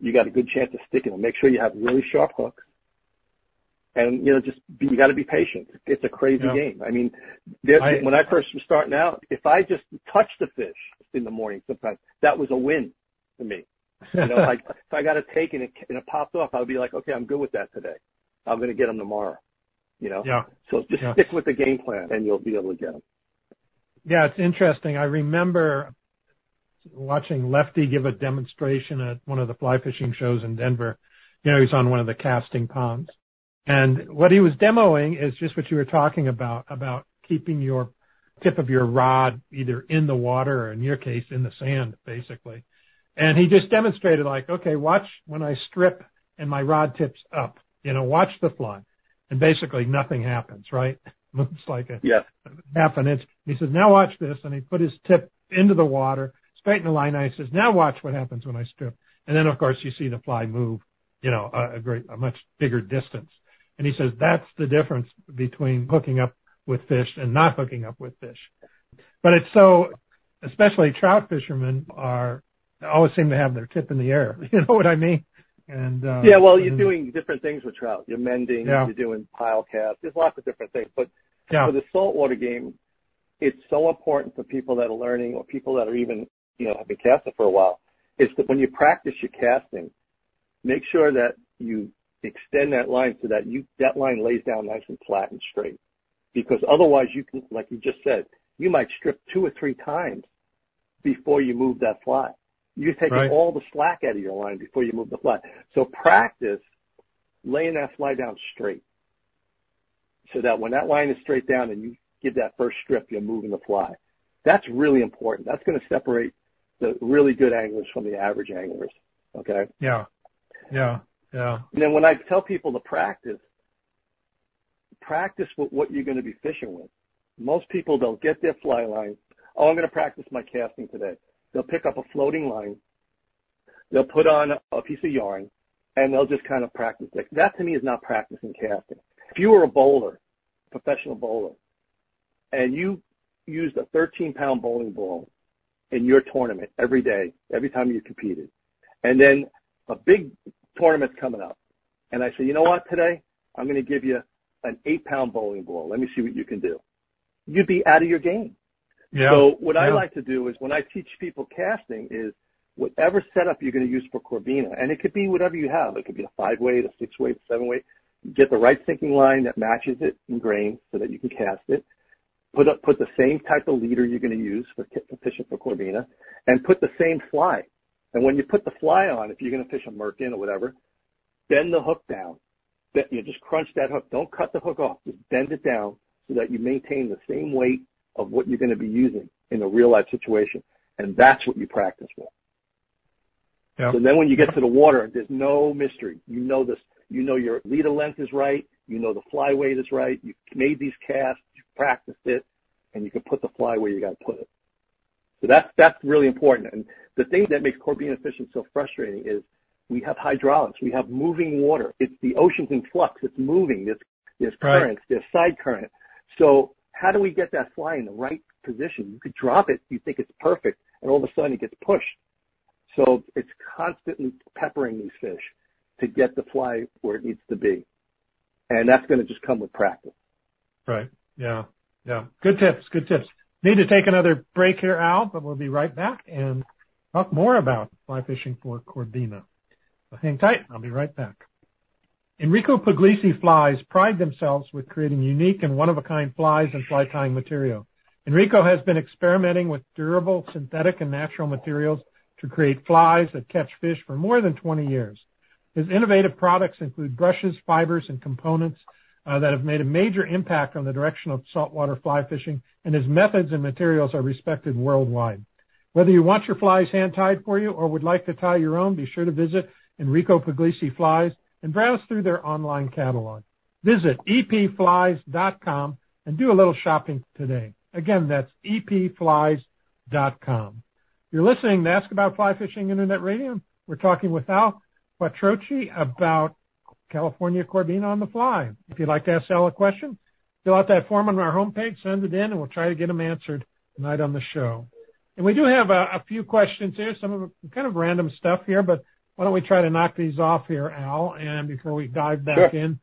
you got a good chance of sticking them. Make sure you have really sharp hooks. And, you know, just be, you gotta be patient. It's a crazy yeah. game. I mean, there, I, when I first was starting out, if I just touched the fish in the morning sometimes, that was a win for me. You know, like if I got a take and it, and it popped off, I would be like, okay, I'm good with that today. I'm going to get them tomorrow. You know? Yeah. So just yeah. stick with the game plan and you'll be able to get them. Yeah, it's interesting. I remember watching Lefty give a demonstration at one of the fly fishing shows in Denver. You know, he's on one of the casting ponds. And what he was demoing is just what you were talking about, about keeping your tip of your rod either in the water or in your case in the sand, basically. And he just demonstrated like, okay, watch when I strip and my rod tips up, you know, watch the fly. And basically nothing happens, right? Moves like a yeah. half an inch. He says, now watch this. And he put his tip into the water, straighten the line. And he says, now watch what happens when I strip. And then of course you see the fly move, you know, a, a great, a much bigger distance. And he says that's the difference between hooking up with fish and not hooking up with fish. But it's so, especially trout fishermen are always seem to have their tip in the air. You know what I mean? And uh, yeah, well, you're and, doing different things with trout. You're mending. Yeah. You're doing pile casts. There's lots of different things. But yeah. for the saltwater game, it's so important for people that are learning or people that are even you know have been casting for a while. Is that when you practice your casting, make sure that you extend that line so that you that line lays down nice and flat and straight. Because otherwise, you can, like you just said, you might strip two or three times before you move that fly. You're taking right. all the slack out of your line before you move the fly. So practice laying that fly down straight so that when that line is straight down and you give that first strip, you're moving the fly. That's really important. That's going to separate the really good anglers from the average anglers. Okay? Yeah. Yeah. Yeah. And then when I tell people to practice, practice with what you're going to be fishing with. Most people, they'll get their fly line. Oh, I'm going to practice my casting today. They'll pick up a floating line. They'll put on a piece of yarn and they'll just kind of practice it. That to me is not practicing casting. If you were a bowler, professional bowler, and you used a 13 pound bowling ball in your tournament every day, every time you competed, and then a big tournament's coming up, and I say, you know what, today I'm going to give you an eight pound bowling ball. Let me see what you can do. You'd be out of your game. Yeah. So what yeah. I like to do is when I teach people casting is whatever setup you're going to use for Corbina, and it could be whatever you have. It could be a five weight, a six weight, a seven weight. Get the right sinking line that matches it in grain so that you can cast it. Put up, put the same type of leader you're going to use for, for fishing for Corbina, and put the same fly. And when you put the fly on, if you're going to fish a merkin or whatever, bend the hook down. You just crunch that hook. Don't cut the hook off. Just bend it down so that you maintain the same weight of what you're going to be using in a real life situation. And that's what you practice with. Yep. So then when you get to the water, there's no mystery. You know this. You know your leader length is right. You know the fly weight is right. You've made these casts. You've practiced it. And you can put the fly where you got to put it. So that's, that's really important. And the thing that makes Corbina fishing so frustrating is we have hydraulics. We have moving water. It's the ocean's in flux. It's moving. There's, there's currents. Right. There's side current. So how do we get that fly in the right position? You could drop it. You think it's perfect. And all of a sudden it gets pushed. So it's constantly peppering these fish to get the fly where it needs to be. And that's going to just come with practice. Right. Yeah. Yeah. Good tips. Good tips. Need to take another break here, Al, but we'll be right back and talk more about fly fishing for Corbina. So hang tight. I'll be right back. Enrico Puglisi flies pride themselves with creating unique and one-of-a-kind flies and fly tying material. Enrico has been experimenting with durable synthetic and natural materials to create flies that catch fish for more than 20 years. His innovative products include brushes, fibers, and components uh, that have made a major impact on the direction of saltwater fly fishing, and his methods and materials are respected worldwide. Whether you want your flies hand-tied for you or would like to tie your own, be sure to visit Enrico Puglisi Flies and browse through their online catalog. Visit epflies.com and do a little shopping today. Again, that's epflies.com. You're listening to Ask About Fly Fishing Internet Radio. We're talking with Al Quattrocchi about California Corbina on the fly. If you'd like to ask Al a question, fill out that form on our homepage, send it in, and we'll try to get them answered tonight on the show. And we do have a, a few questions here, some of kind of random stuff here, but why don't we try to knock these off here, Al? And before we dive back sure. in,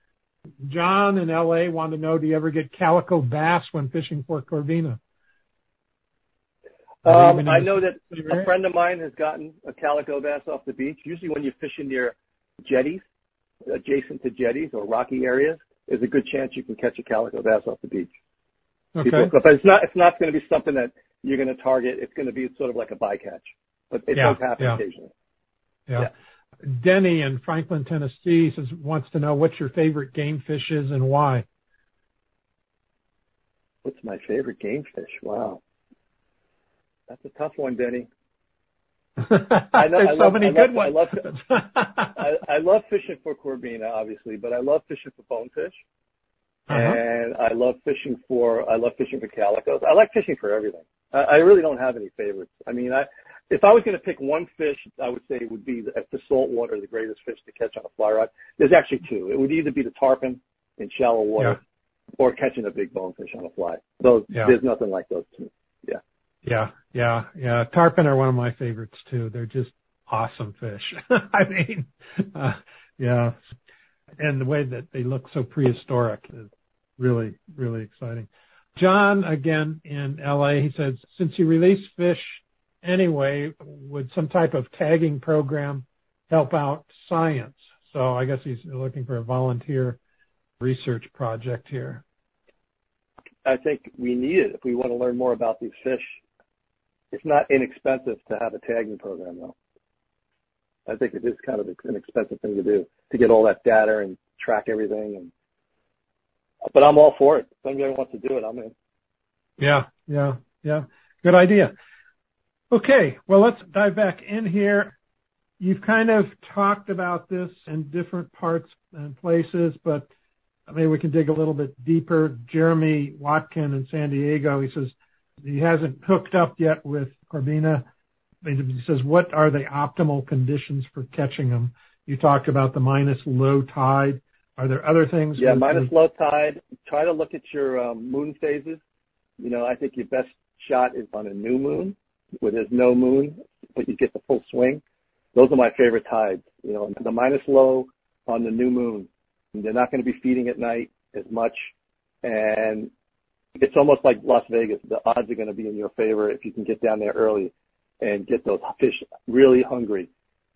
John in LA wanted to know, do you ever get calico bass when fishing for Corbina? Um, I know that a friend of mine has gotten a calico bass off the beach. Usually when you're fishing near jetties, adjacent to jetties or rocky areas, there's a good chance you can catch a calico bass off the beach. Okay. People, but it's not, it's not going to be something that you're going to target. It's going to be sort of like a bycatch, but it Yeah, does happen yeah. occasionally. Yeah. Yeah. Denny in Franklin, Tennessee says, wants to know what your favorite game fish is and why. What's my favorite game fish? Wow. That's a tough one, Denny. I know, There's I so love, many I good love, ones. I love, I, I love fishing for Corbina, obviously, but I love fishing for bonefish. Uh-huh. And I love fishing for, I love fishing for calicos. I like fishing for everything. I, I really don't have any favorites. I mean, I, if I was going to pick one fish, I would say it would be the, the saltwater, the greatest fish to catch on a fly rod. There's actually two. It would either be the tarpon in shallow water or catching a big bonefish on a fly. Those, Yeah. there's nothing like those two. Yeah. Yeah, yeah. Tarpon are one of my favorites too. They're just awesome fish. I mean, uh, yeah. And the way that they look so prehistoric is really, really exciting. John, again in LA, he says, since you release fish anyway, would some type of tagging program help out science? So I guess he's looking for a volunteer research project here. I think we need it if we want to learn more about these fish. It's not inexpensive to have a tagging program, though. I think it is kind of an expensive thing to do to get all that data and track everything. And but I'm all for it. If anybody wants to do it, I'm in. Yeah, yeah, yeah. Good idea. Okay, well, let's dive back in here. You've kind of talked about this in different parts and places, but maybe we can dig a little bit deeper. Jeremy Watkin in San Diego, he says he hasn't hooked up yet with Corbina. He says, what are the optimal conditions for catching them? You talked about the minus low tide. Are there other things? Yeah, minus low tide. Try to look at your um, moon phases. You know, I think your best shot is on a new moon where there's no moon, but you get the full swing. Those are my favorite tides. You know, the minus low on the new moon. They're not going to be feeding at night. as much. And it's almost like Las Vegas. The odds are going to be in your favor if you can get down there early and get those fish really hungry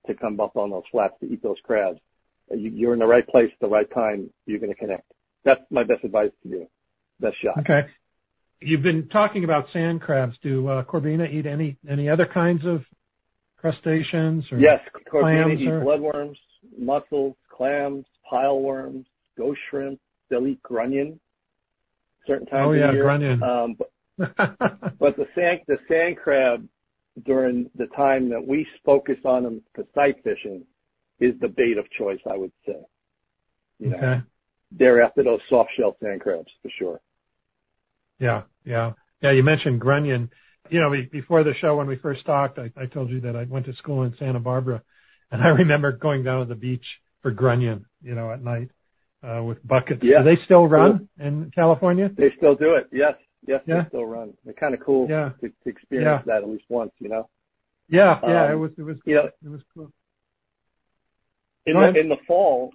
to come up on those flats to eat those crabs. You're in the right place at the right time. You're going to connect. That's my best advice to you. Best shot. Okay. You've been talking about sand crabs. Do uh, Corbina eat any any other kinds of crustaceans? Or yes, Corbina eat or? bloodworms, mussels, clams, pileworms, ghost shrimp. They'll eat grunion certain times oh, yeah, grunion. Um, but, but the sand the sand crab during the time that we focus on them for sight fishing is the bait of choice, I would say. You know, okay. they're after those soft shell sand crabs for sure. Yeah, yeah, yeah. You mentioned grunion. You know, before the show when we first talked, I, I told you that I went to school in Santa Barbara, and I remember going down to the beach for grunion. You know, at night uh, with buckets. Yeah. Do they still run cool. in California? They still do it. Yes, yes, yeah. they still run. They're kind of cool yeah. to, to experience yeah. that at least once. You know. Yeah, yeah. Um, it was. It was. You know, it was cool. In the, in the fall,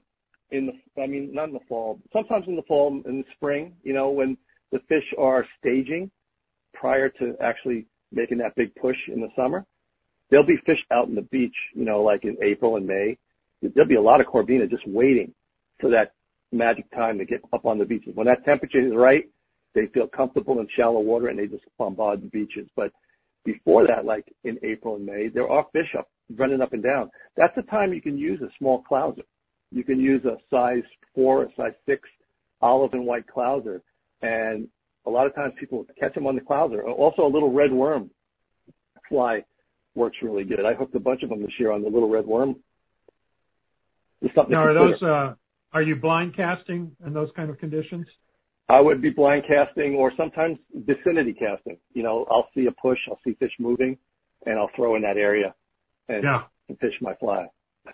in the I mean not in the fall, sometimes in the fall in the spring, you know, when the fish are staging prior to actually making that big push in the summer, there'll be fish out in the beach, you know, like in April and May. There'll be a lot of corbina just waiting for that magic time to get up on the beaches. When that temperature is right, they feel comfortable in shallow water and they just bombard the beaches. But before that, like in April and May, there are fish up running up and down. That's the time you can use a small clouser. You can use a size four, a size six olive and white clouser. And a lot of times people catch them on the clouser. Also a little red worm fly works really good. I hooked a bunch of them this year on the little red worm. now are those, uh, are you blind casting in those kind of conditions? I would be blind casting or sometimes vicinity casting. You know, I'll see a push, I'll see fish moving, and I'll throw in that area and, yeah. and fish my fly.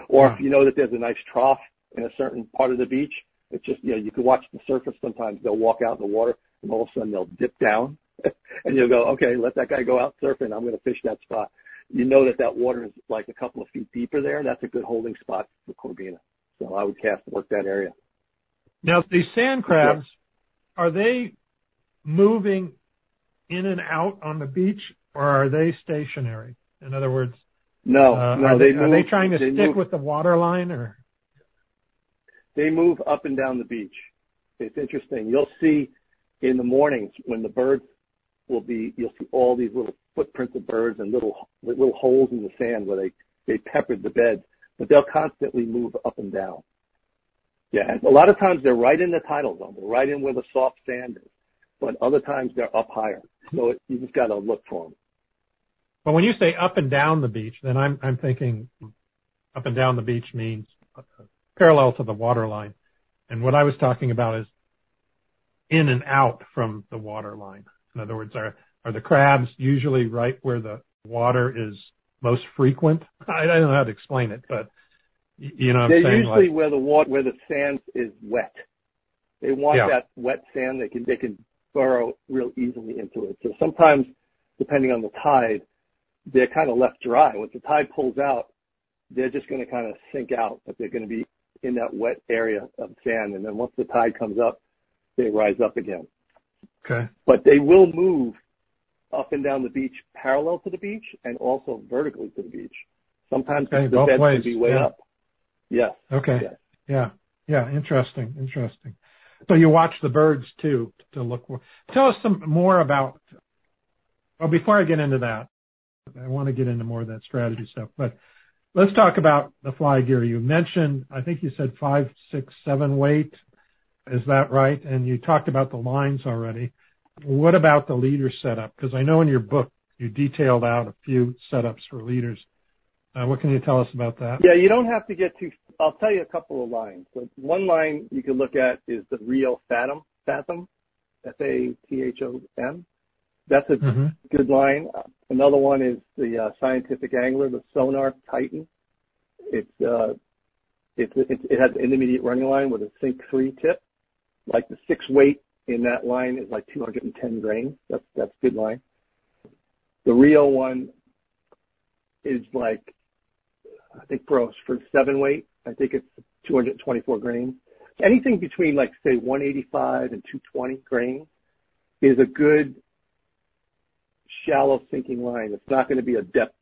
Or Yeah. if you know that there's a nice trough in a certain part of the beach, it's just, you know, you can watch the surface sometimes. They'll walk out in the water and all of a sudden they'll dip down and you'll go, okay, let that guy go out surfing. I'm going to fish that spot. You know that that water is like a couple of feet deeper there. That's a good holding spot for Corbina. So I would cast work that area. Now, these sand crabs, are they moving in and out on the beach, or are they stationary? In other words, No, uh, no, are, they, they, move, are they trying to they stick move, with the water line, or they move up and down the beach. It's interesting. You'll see in the mornings when the birds will be, you'll see all these little footprints of birds and little little holes in the sand where they they peppered the beds, but they'll constantly move up and down. Yeah, a lot of times they're right in the tidal zone. They're right in where the soft sand is, but other times they're up higher. So it, you just got to look for them. But when you say up and down the beach, then I'm I'm thinking up and down the beach means parallel to the water line, and what I was talking about is in and out from the water line. In other words, are are the crabs usually right where the water is most frequent? I, I don't know how to explain it, but you know what They're I'm saying usually like where the water, where the sand is wet. They want Yeah. that wet sand. They can they can burrow real easily into it. So sometimes, depending on the tide, they're kind of left dry. Once the tide pulls out, they're just going to kind of sink out, but they're going to be in that wet area of sand. And then once the tide comes up, they rise up again. okay, But they will move up and down the beach parallel to the beach and also vertically to the beach. Sometimes Okay, the both beds ways, can be way yeah. up. Yes. okay, Yes. yeah, yeah, interesting, interesting. So you watch the birds too to look. For, tell us some more about. Well, before I get into that, I want to get into more of that strategy stuff. But let's talk about the fly gear. You mentioned, I think you said five, six, seven weight. Is that right? And you talked about the lines already. What about the leader setup? Because I know in your book you detailed out a few setups for leaders. Uh, what can you tell us about that? Yeah, you don't have to get too. I'll tell you a couple of lines. So one line you can look at is the Rio Fathom, Fathom, F-A-T-H-O-M. That's a hmm good line. Another one is the uh, Scientific Angler, the Sonar Titan. It's uh, it, it, it has an intermediate running line with a Sink 3 tip. Like the six weight in that line is like 210 grains. That's that's good line. The Rio one is like I think for for seven weight, I think it's 224 grains. anything between like say 185 and 220 grain is a good shallow sinking line. It's not going to be a depth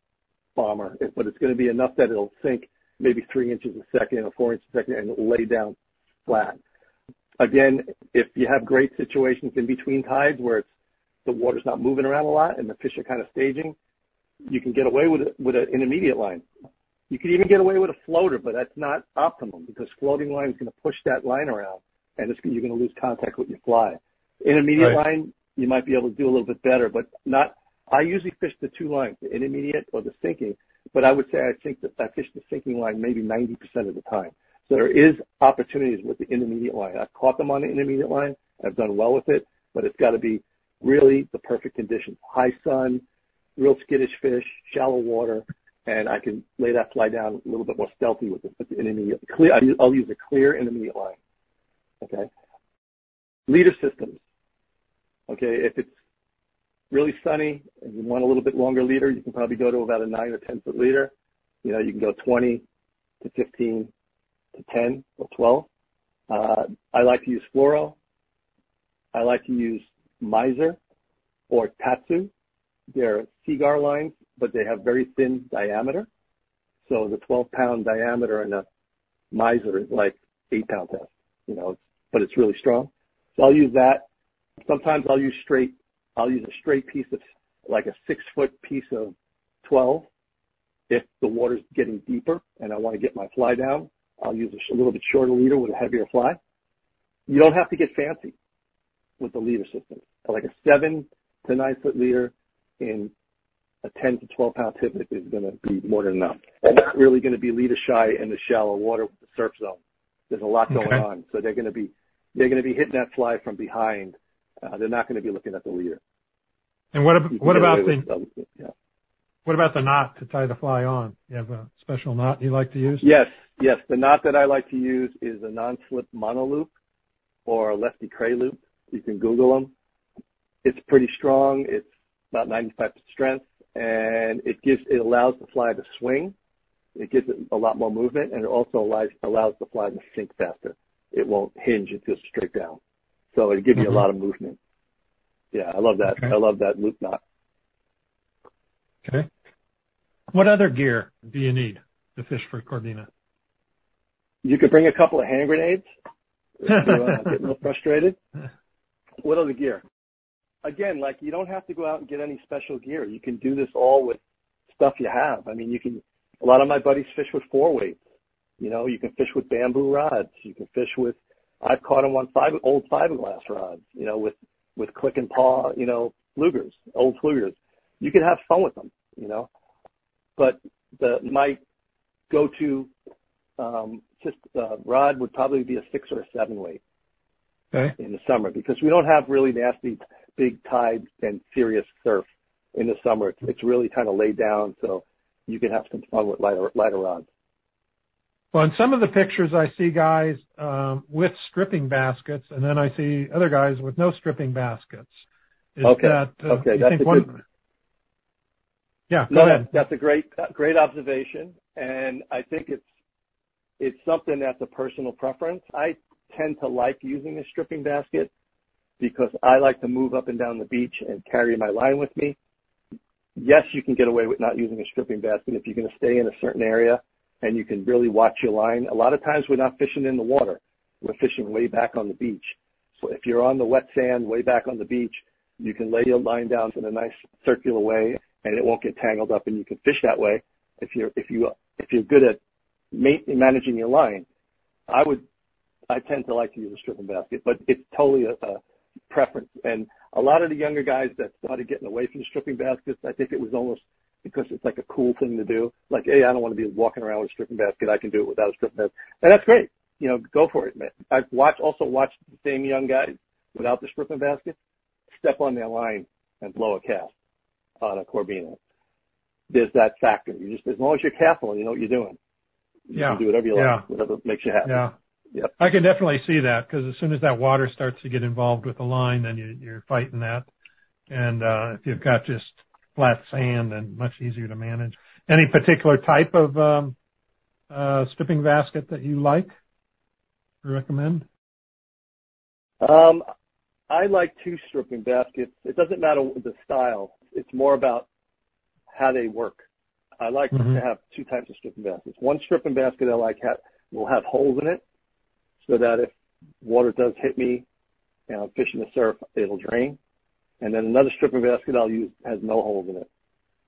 bomber, but it's going to be enough that it'll sink maybe three inches a second or four inches a second and lay down flat. Again, if you have great situations in between tides where it's, the water's not moving around a lot and the fish are kind of staging, you can get away with it with an intermediate line. You can even get away with a floater, but that's not optimum because floating line is going to push that line around and it's, you're going to lose contact with your fly. Intermediate right. line, you might be able to do a little bit better, but not. I usually fish the two lines, the intermediate or the sinking, but I would say I think that I fish the sinking line maybe 90% of the time. There is opportunities with the intermediate line. I've caught them on the intermediate line. I've done well with it, but it's got to be really the perfect conditions. High sun, real skittish fish, shallow water, and I can lay that fly down a little bit more stealthy with the, with the intermediate. Clear, I'll use a clear intermediate line. Okay. Leader systems. Okay. If it's really sunny and you want a little bit longer leader, you can probably go to about a nine or 10 foot leader. You know, you can go 20 to 15 to 10 or 12. Uh, I like to use fluoro. I like to use miser or tatsu. They're Seaguar lines, but they have very thin diameter. So the 12 pound diameter in a miser is like eight pound test, you know, but it's really strong. So I'll use that. Sometimes I'll use straight, I'll use a straight piece of like a six foot piece of 12 if the water's getting deeper and I want to get my fly down. I'll use a little bit shorter leader with a heavier fly. You don't have to get fancy with the leader system. Like a seven to nine foot leader in a 10 to 12 pound tippet is going to be more than enough. And not really going to be leader shy in the shallow water with the surf zone. There's a lot going okay. on. So they're going to be, they're going to be hitting that fly from behind. Uh, they're not going to be looking at the leader. And what, ab- what about the, with, yeah. what about the knot to tie the fly on? You have a special knot you like to use? Yes. Yes, the knot that I like to use is a non-slip monoloop or a lefty Kreh loop. You can Google them. It's pretty strong. It's about 95 strength, and it gives it allows the fly to swing. It gives it a lot more movement, and it also allows allows the fly to sink faster. It won't hinge; it goes straight down. So it gives mm-hmm. you a mm-hmm. lot of movement. Yeah, I love that. Okay. I love that loop knot. Okay. What other gear do you need to fish for Corbina? You could bring a couple of hand grenades if you uh, get a little frustrated. What other gear? Again, like you don't have to go out and get any special gear. You can do this all with stuff you have. I mean, you can. A lot of my buddies fish with four weights. You know, you can fish with bamboo rods. You can fish with. I've caught them on five old fiberglass rods. You know, with with click and pawl. You know, Pfluegers, old Pfluegers. You can have fun with them. You know, but the my go-to um, just uh, rod would probably be a six or a seven weight okay. in the summer because we don't have really nasty big tides and serious surf in the summer. It's, it's really kind of laid down so you can have some fun with lighter lighter rods. Well, in some of the pictures, I see guys um, with stripping baskets, and then I see other guys with no stripping baskets. Is okay. That, uh, okay. That's a one... good. Yeah. no, ahead. that's a great, great observation, and I think it's it's something that's a personal preference. I tend to like using a stripping basket because I like to move up and down the beach and carry my line with me. Yes, you can get away with not using a stripping basket if you're going to stay in a certain area and you can really watch your line. A lot of times we're not fishing in the water. We're fishing way back on the beach. So if you're on the wet sand way back on the beach, you can lay your line down in a nice circular way and it won't get tangled up and you can fish that way. If you're, if you, if you're good at managing your line, I would, I tend to like to use a stripping basket, but it's totally a, a preference. And a lot of the younger guys that started getting away from the stripping baskets, I think it was almost because it's like a cool thing to do. Like, hey, I don't want to be walking around with a stripping basket. I can do it without a stripping basket. And that's great. You know, go for it, man. I've watched, also watched the same young guys without the stripping basket step on their line and blow a cast on a Corbina. There's that factor. You just, as long as you're careful and you know what you're doing, you yeah. can do whatever you yeah. like, whatever makes you happy. Yeah. Yep. I can definitely see that because as soon as that water starts to get involved with the line, then you, you're fighting that. And uh, if you've got just flat sand, then much easier to manage. Any particular type of um, uh, stripping basket that you like? Or recommend? Um, I like two stripping baskets. It doesn't matter the style. It's more about how they work. I like mm-hmm. to have two types of stripping baskets. One stripping basket I like ha- will have holes in it so that if water does hit me and I'm fishing the surf, it'll drain. And then another stripping basket I'll use has no holes in it.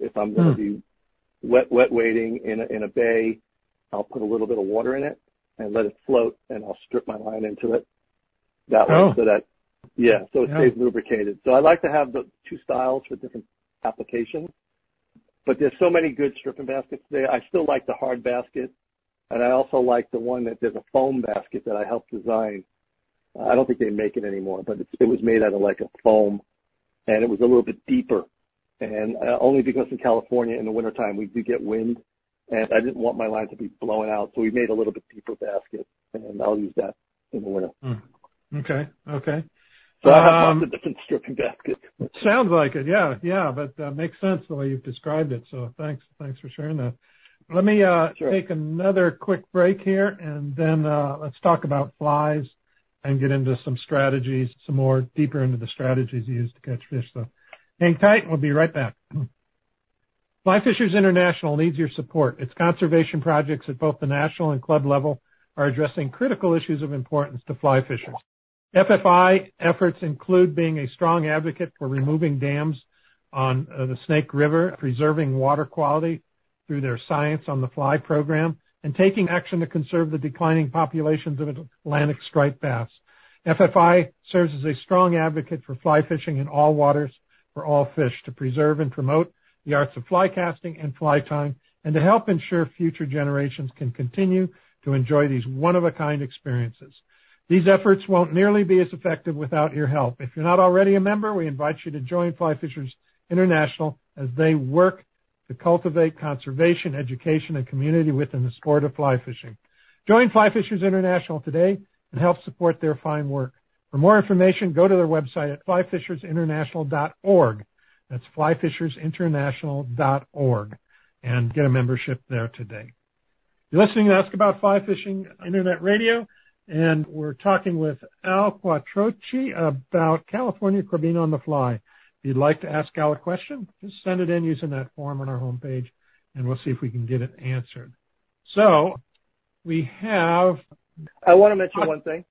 If I'm going to mm. be wet, wet wading in a, in a bay, I'll put a little bit of water in it and let it float and I'll strip my line into it that way oh. so that, yeah, so it yeah. stays lubricated. So I like to have the two styles for different applications. But there's so many good stripping baskets there. I still like the hard basket, and I also like the one that there's a foam basket that I helped design. I don't think they make it anymore, but it, it was made out of like a foam, and it was a little bit deeper. And uh, only because in California in the wintertime we do get wind, and I didn't want my line to be blowing out, so we made a little bit deeper basket, and I'll use that in the winter. Mm. Okay, okay. So I have um, lots of different stripping baskets. sounds like it, yeah, yeah, but uh, makes sense the way you've described it. So thanks, thanks for sharing that. Let me uh, sure. take another quick break here, and then uh, let's talk about flies and get into some strategies, some more deeper into the strategies used to catch fish. So hang tight. and We'll be right back. Fly Fishers International needs your support. Its conservation projects at both the national and club level are addressing critical issues of importance to fly fishers. FFI efforts include being a strong advocate for removing dams on uh, the Snake River, preserving water quality through their Science on the Fly program, and taking action to conserve the declining populations of Atlantic striped bass. FFI serves as a strong advocate for fly fishing in all waters for all fish to preserve and promote the arts of fly casting and fly tying and to help ensure future generations can continue to enjoy these one-of-a-kind experiences. These efforts won't nearly be as effective without your help. If you're not already a member, we invite you to join Fly Fishers International as they work to cultivate conservation, education, and community within the sport of fly fishing. Join Fly Fishers International today and help support their fine work. For more information, go to their website at flyfishersinternational.org. That's flyfishersinternational.org and get a membership there today. You're listening to Ask About Fly Fishing Internet Radio and we're talking with Al Quattrocchi about California Corbina on the fly. If you'd like to ask Al a question, just send it in using that form on our homepage, and we'll see if we can get it answered. So we have. I want to mention one thing.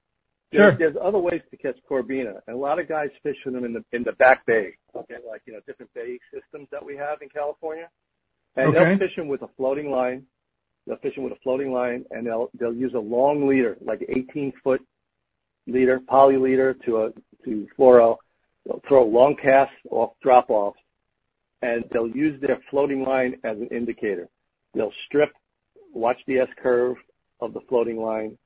There's, sure. there's other ways to catch Corbina, and a lot of guys fish them in the in the back bay. Okay, like you know different bay systems that we have in California, and okay. they'll fish them with a floating line They'll fish them with a floating line, and they'll they'll use a long leader, like 18 foot leader, poly leader to a to fluoro. They'll throw long casts off drop offs, and they'll use their floating line as an indicator. They'll strip, watch the S curve of the floating line,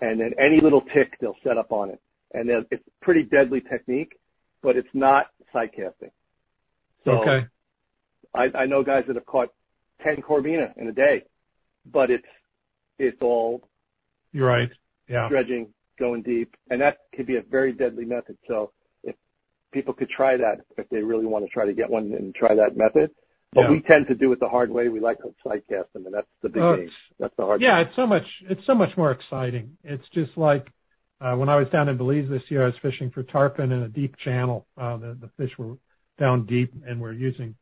and then any little tick they'll set up on it. And it's a pretty deadly technique, but it's not sight casting. So okay. I, I know guys that have caught 10 Corbina in a day but it's it's all you're right. Yeah. Dredging, going deep, and that could be a very deadly method. So if people could try that, if they really want to try to get one and try that method. But yeah. we tend to do it the hard way. We like to sight cast them, and that's the big uh, game. That's the hard. Yeah, game. it's so much. It's so much more exciting. It's just like uh, when I was down in Belize this year. I was fishing for tarpon in a deep channel. Uh, the the fish were down deep, and we're using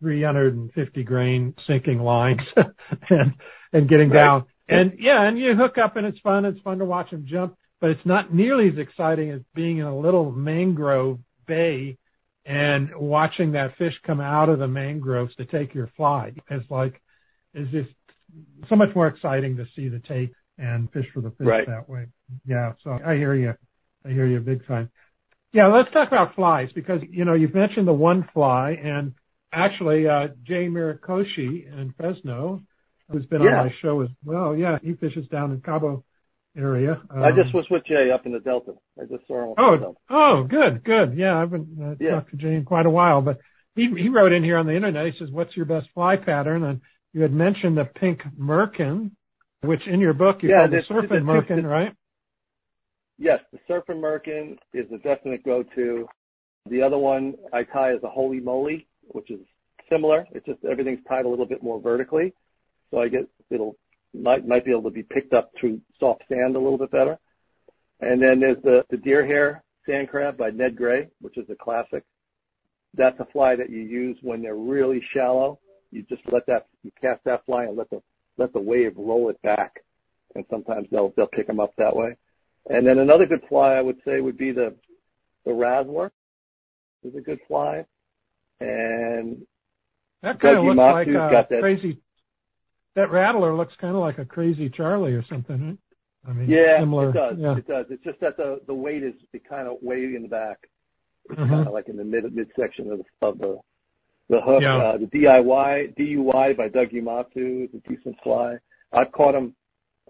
350 grain sinking lines and and getting right. down. And yeah, and you hook up and it's fun. It's fun to watch them jump, but it's not nearly as exciting as being in a little mangrove bay and watching that fish come out of the mangroves to take your fly. It's like, it's just so much more exciting to see the take and fish for the fish right. that way. Yeah. So I hear you. I hear you big time. Yeah. Let's talk about flies because, you know, you've mentioned the one fly and actually, uh, Jay Murakoshi in Fresno who's been yeah. on my show as well. Yeah, he fishes down in Cabo area. Um, I just um, was with Jay up in the Delta. I just saw him. Oh, oh, good, good. Yeah, I've been uh, yeah. talked to Jay in quite a while, but he he wrote in here on the internet. He says, "What's your best fly pattern?" And you had mentioned the pink merkin, which in your book you yeah, call the surfing merkin, the, right? Yes, the surfing merkin is a definite go-to. The other one I tie is a holy moly, which is similar. It's just everything's tied a little bit more vertically. So I get it'll might might be able to be picked up through soft sand a little bit better. And then there's the, the deer hair sand crab by Ned Gray, which is a classic. That's a fly that you use when they're really shallow. You just let that you cast that fly and let the let the wave roll it back, and sometimes they'll they'll pick them up that way. And then another good fly I would say would be the the Razzler. Is a good fly, and that kind of looks like a got that, crazy. That rattler looks kind of like a crazy Charlie or something. Right? I mean, yeah, similar, it does. Yeah. It does. It's just that the the weight is kind of way in the back. It's Mhm. kind of like in the mid midsection of the of the the hook. Yeah. Uh, the DIY DUY by Doug Umatu is a decent fly. I've caught him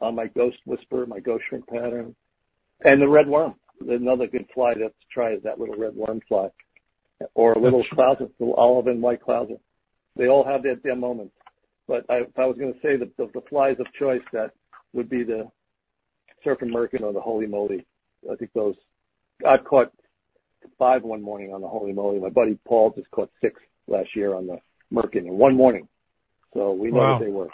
on my Ghost Whisper, my Ghost Shrink pattern, and the red worm. Another good fly to try is that little red worm fly, or a little clouser, little olive and white clouser. They all have their, their moments. But I, if I was going to say the, the, the flies of choice, that would be the surfing merkin or the holy moly. I think those. I've caught five one morning on the holy moly. My buddy Paul just caught six last year on the merkin in one morning. So we know Wow. that they work.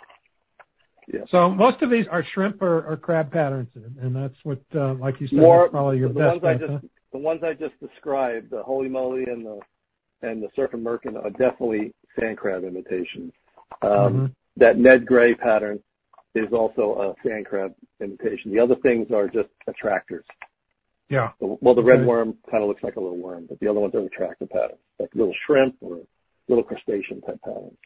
Yeah. So most of these are shrimp or, or crab patterns, and and that's what, uh, like you said, More probably your the best ones I just huh? The ones I just described, the holy moly and the and the surfing merkin are definitely sand crab imitations. Um, Mhm. That Ned Gray pattern is also a sand crab imitation. The other things are just attractors. Yeah. The- Well, the red Okay. worm kind of looks like a little worm, but the other ones are attractor patterns, like little shrimp or little crustacean type patterns.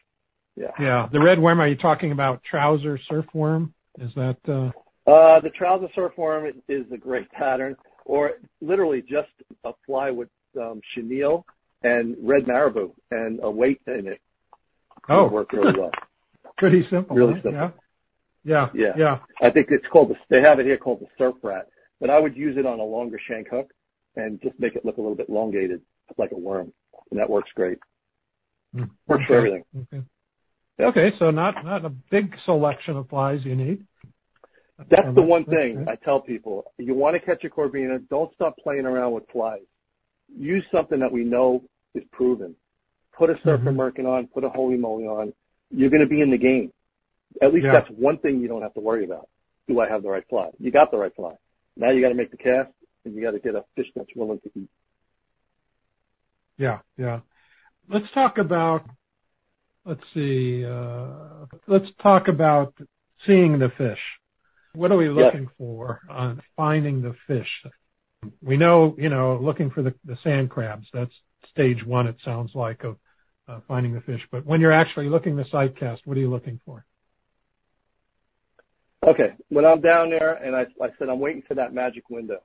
Yeah. Yeah. The red worm, are you talking about trouser surf worm? Is that, uh, Uh, the trouser surf worm is a great pattern, or literally just a fly with um, chenille and red marabou and a weight in it. oh, work really well. pretty simple. Really huh? simple. Yeah. Yeah. Yeah. Yeah. I think it's called the, they have it here called the surf rat, but I would use it on a longer shank hook and just make it look a little bit elongated, like a worm, and that works great. Mm. Works for everything. Okay. Yep. Okay. So not, not a big selection of flies you need. That's the one thing. I tell people. You want to catch a corbina, don't stop playing around with flies. Use something that we know is proven. Put a surfer Mhm. merkin on, put a holy moly on. You're going to be in the game. At least Yeah. that's one thing you don't have to worry about. Do I have the right fly? You got the right fly. Now you got to make the cast and you got to get a fish that's willing to eat. Yeah, yeah. Let's talk about, let's see, uh, let's talk about seeing the fish. What are we Yes. looking for on finding the fish? We know, you know, looking for the, the sand crabs. That's stage one, it sounds like, of uh, finding the fish. But when you're actually looking the sight cast, what are you looking for? Okay, when I'm down there and I, I said I'm waiting for that magic window.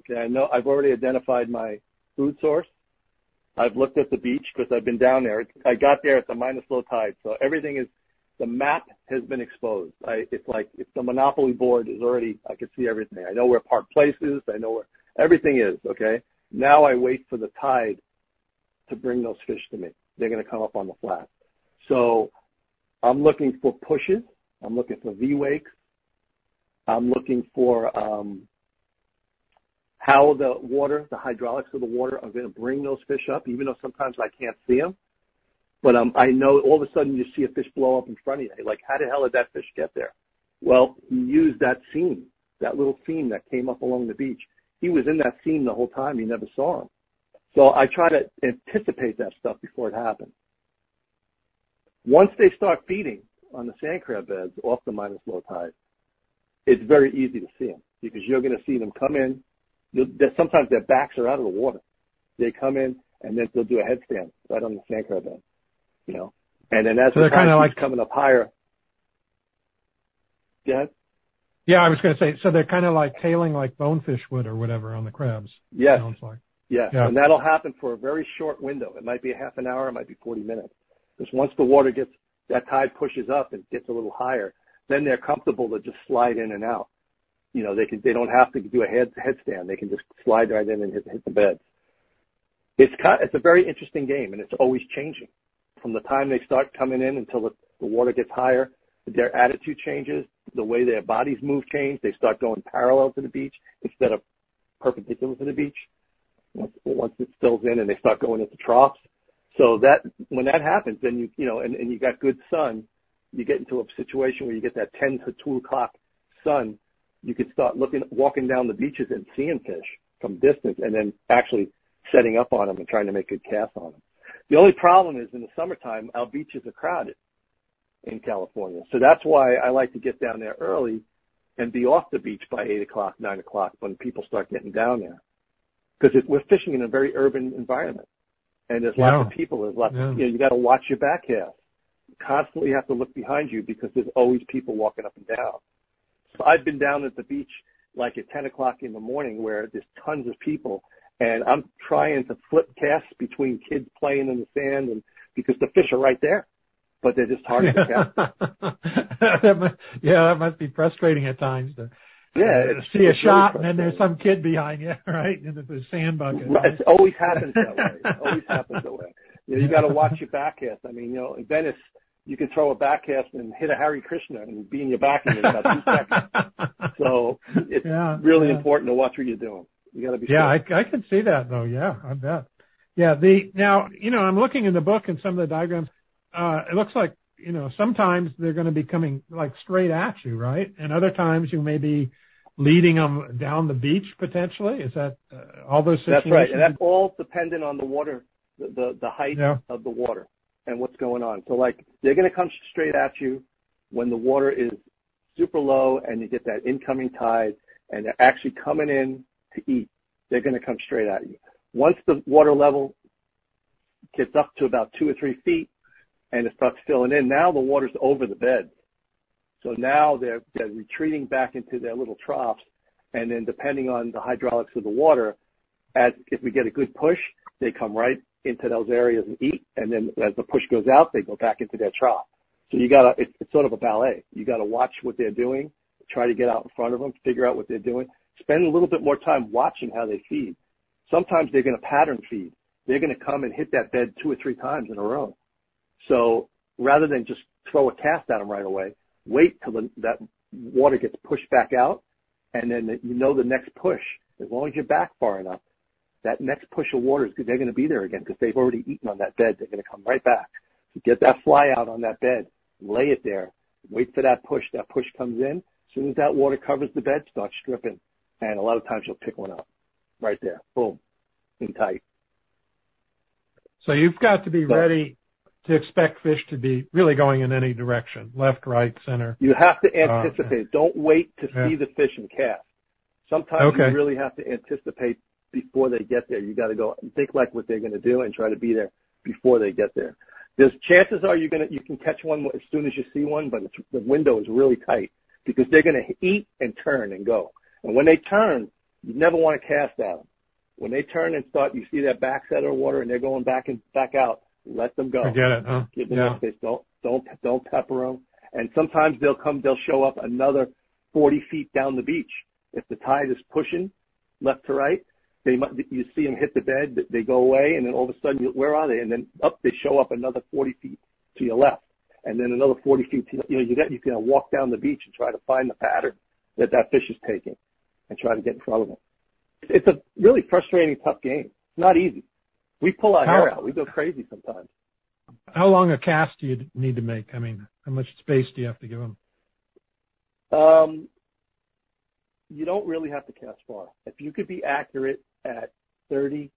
Okay, I know I've already identified my food source. I've looked at the beach because I've been down there. I got there at the minus low tide, so everything is the map has been exposed. I, it's like if the monopoly board is already. I can see everything. I know where Park Place is. I know where everything is. Okay, now I wait for the tide to bring those fish to me. They're going to come up on the flat. So I'm looking for pushes. I'm looking for V wakes. I'm looking for um, how the water, the hydraulics of the water are going to bring those fish up, even though sometimes I can't see them. But um, I know all of a sudden you see a fish blow up in front of you. Like, how the hell did that fish get there? Well, he used that seam, that little seam that came up along the beach. He was in that seam the whole time. He never saw him. So I try to anticipate that stuff before it happens. Once they start feeding on the sand crab beds off the minus low tide, it's very easy to see them because you're going to see them come in. You'll, sometimes their backs are out of the water. They come in and then they'll do a headstand right on the sand crab bed, you know. And then as So the they're kinda tide like- coming up higher, yeah, Yeah, I was going to say, so they're kind of like tailing like bonefish would or whatever on the crabs. yes, Sounds like. yes, Yeah. and that'll happen for a very short window. It might be a half an hour, it might be 40 minutes. Because once the water gets that tide pushes up and gets a little higher, then they're comfortable to just slide in and out. You know, they can they don't have to do a head headstand. They can just slide right in and hit, hit the beds. It's kind, it's a very interesting game, and it's always changing. From the time they start coming in until the, the water gets higher, their attitude changes, the way their bodies move change. They start going parallel to the beach instead of perpendicular to the beach. Once, once it fills in and they start going into troughs. So that when that happens, then you you know, and, and you got good sun, you get into a situation where you get that 10 to 2 o'clock sun, you could start looking, walking down the beaches and seeing fish from distance and then actually setting up on them and trying to make good casts on them. The only problem is in the summertime, our beaches are crowded in California. So that's why I like to get down there early and be off the beach by 8 o'clock, 9 o'clock when people start getting down there. Because we're fishing in a very urban environment. And there's lots of people. There's lots Yeah. of, you know, you got to watch your back half. You constantly have to look behind you because there's always people walking up and down. So I've been down at the beach like at 10 o'clock in the morning where there's tons of people and I'm trying to flip casts between kids playing in the sand and because the fish are right there, but they're just hard to catch. that must, yeah, that must be frustrating at times to Yeah, uh, it's- see a it's really shot and then there's some kid behind you, right? In the sand bucket. Right, It always happens that way. It always happens that way. You know, you got to watch your back cast. I mean, you know, in Venice, you can throw a back cast and hit a Hare Krishna and be in your back in about two seconds. So it's Yeah, really yeah. important to watch what you're doing. You got to be. Yeah, I. I can see that though. Yeah, I bet. Yeah, the now you know I'm looking in the book and some of the diagrams. Uh, it looks like you know sometimes they're going to be coming like straight at you, right? And other times you may be leading them down the beach potentially. Is that uh, all those situations? That's right, and that's all dependent on the water, the the, the height Yeah. of the water and what's going on. So like they're going to come straight at you when the water is super low and you get that incoming tide and they're actually coming in to eat. They're going to come straight at you. Once the water level gets up to about two or three feet and it starts filling in, now the water's over the bed. So now they're, they're retreating back into their little troughs and then depending on the hydraulics of the water, as if we get a good push, they come right into those areas and eat, and then as the push goes out, they go back into their trough. So you gotta, it's, it's sort of a ballet. You gotta watch what they're doing, try to get out in front of them, figure out what they're doing, spend a little bit more time watching how they feed. Sometimes they're gonna pattern feed. They're gonna come and hit that bed two or three times in a row. So rather than just throw a cast at them right away, wait till the, that water gets pushed back out, and then you know the next push. As long as you're back far enough, that next push of water is they're going to be there again because they've already eaten on that bed. They're going to come right back. So get that fly out on that bed, lay it there, wait for that push. That push comes in. As soon as that water covers the bed, start stripping. And a lot of times you'll pick one up right there. Boom. In tight. So you've got to be So- ready to expect fish to be really going in any direction, left, right, center. You have to uh, anticipate. Don't wait to Yeah. see the fish and cast. Sometimes Okay. you really have to anticipate before they get there. You got to go and think like what they're going to do and try to be there before they get there. There's chances are you're going to you can catch one as soon as you see one, but it's, the window is really tight because they're going to eat and turn and go. And when they turn, you never want to cast at them. When they turn and start, you see their backs out of the water and they're going back and back out. Let them go. Forget it, huh? Give them Yeah. space. Don't don't don't pepper them. And sometimes they'll come. They'll show up another 40 feet down the beach. If the tide is pushing left to right, they might, you see them hit the bed. They go away, and then all of a sudden, you, where are they? And then up they show up another 40 feet to your left, and then another 40 feet. To, you know, you got you can walk down the beach and try to find the pattern that that fish is taking, and try to get in front of them. It's a really frustrating, tough game. It's not easy. We pull our hair out. We go crazy sometimes. How long a cast do you need to make? I mean, how much space do you have to give them? Um, you don't really have to cast far. If you could be accurate at 30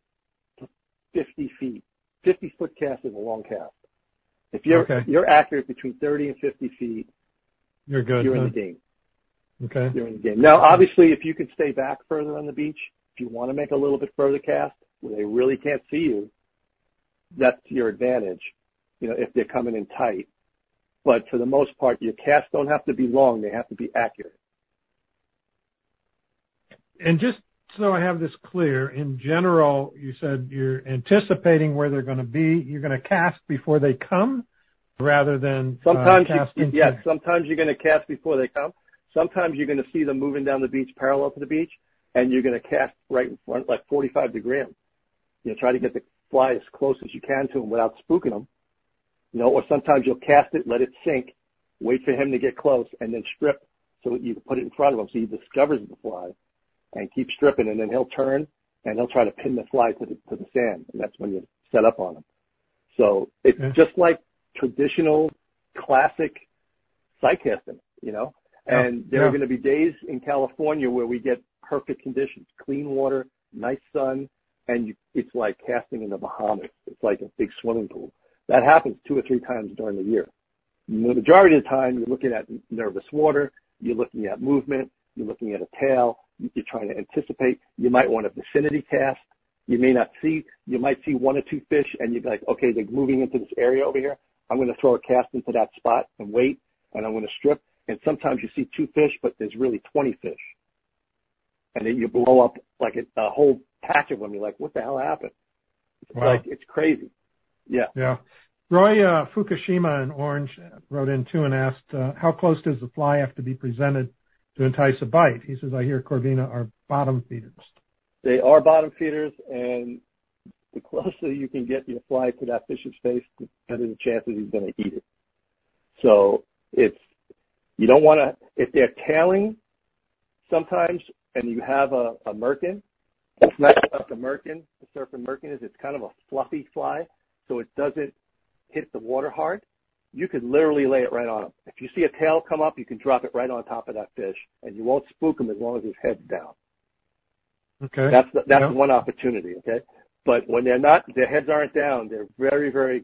to 50 feet, 50 foot cast is a long cast. If you're Okay. you're accurate between 30 and 50 feet, You're good. you're in the game. Okay. You're the game. Now, obviously, if you can stay back further on the beach, if you want to make a little bit further cast where they really can't see you, that's your advantage. You know, if they're coming in tight. But for the most part, your casts don't have to be long; they have to be accurate. And just so I have this clear, in general, you said you're anticipating where they're going to be. You're going to cast before they come, rather than uh, Sometimes, cast you, yes, sometimes you're going to cast before they come. Sometimes you're going to see them moving down the beach parallel to the beach, and you're going to cast right in front, like 45 degree. You know, try to get the fly as close as you can to them without spooking them. You know, or sometimes you'll cast it, let it sink, wait for him to get close, and then strip so that you can put it in front of him so he discovers the fly and keep stripping, and then he'll turn and he'll try to pin the fly to the to the sand, and that's when you set up on him. So it's Yeah. just like traditional, classic sight casting, you know. And there yeah. are going to be days in California where we get perfect conditions, clean water, nice sun, and you, it's like casting in the Bahamas. It's like a big swimming pool. That happens two or three times during the year. The majority of the time, you're looking at nervous water, you're looking at movement, you're looking at a tail, you're trying to anticipate. You might want a vicinity cast. You may not see, you might see one or two fish and you're like, okay, they're moving into this area over here. I'm going to throw a cast into that spot and wait and I'm going to strip. And sometimes you see two fish, but there's really 20 fish. And then you blow up like a, a whole patch of them. You're like, what the hell happened? It's wow. like, it's crazy. Yeah. Yeah. Roy uh, Fukushima in Orange wrote in too and asked, uh, how close does the fly have to be presented to entice a bite? He says, I hear Corbina are bottom feeders. They are bottom feeders, and the closer you can get your fly to that fish's face, the better the chances he's going to eat it. So it's you don't want to if they're tailing sometimes, and you have a, a merkin. What's nice about the merkin, the surfing merkin, is it's kind of a fluffy fly, so it doesn't hit the water hard. You could literally lay it right on them. If you see a tail come up, you can drop it right on top of that fish, and you won't spook him as long as his head's down. Okay. That's the, that's one opportunity. Okay. But when they're not, their heads aren't down. They're very, very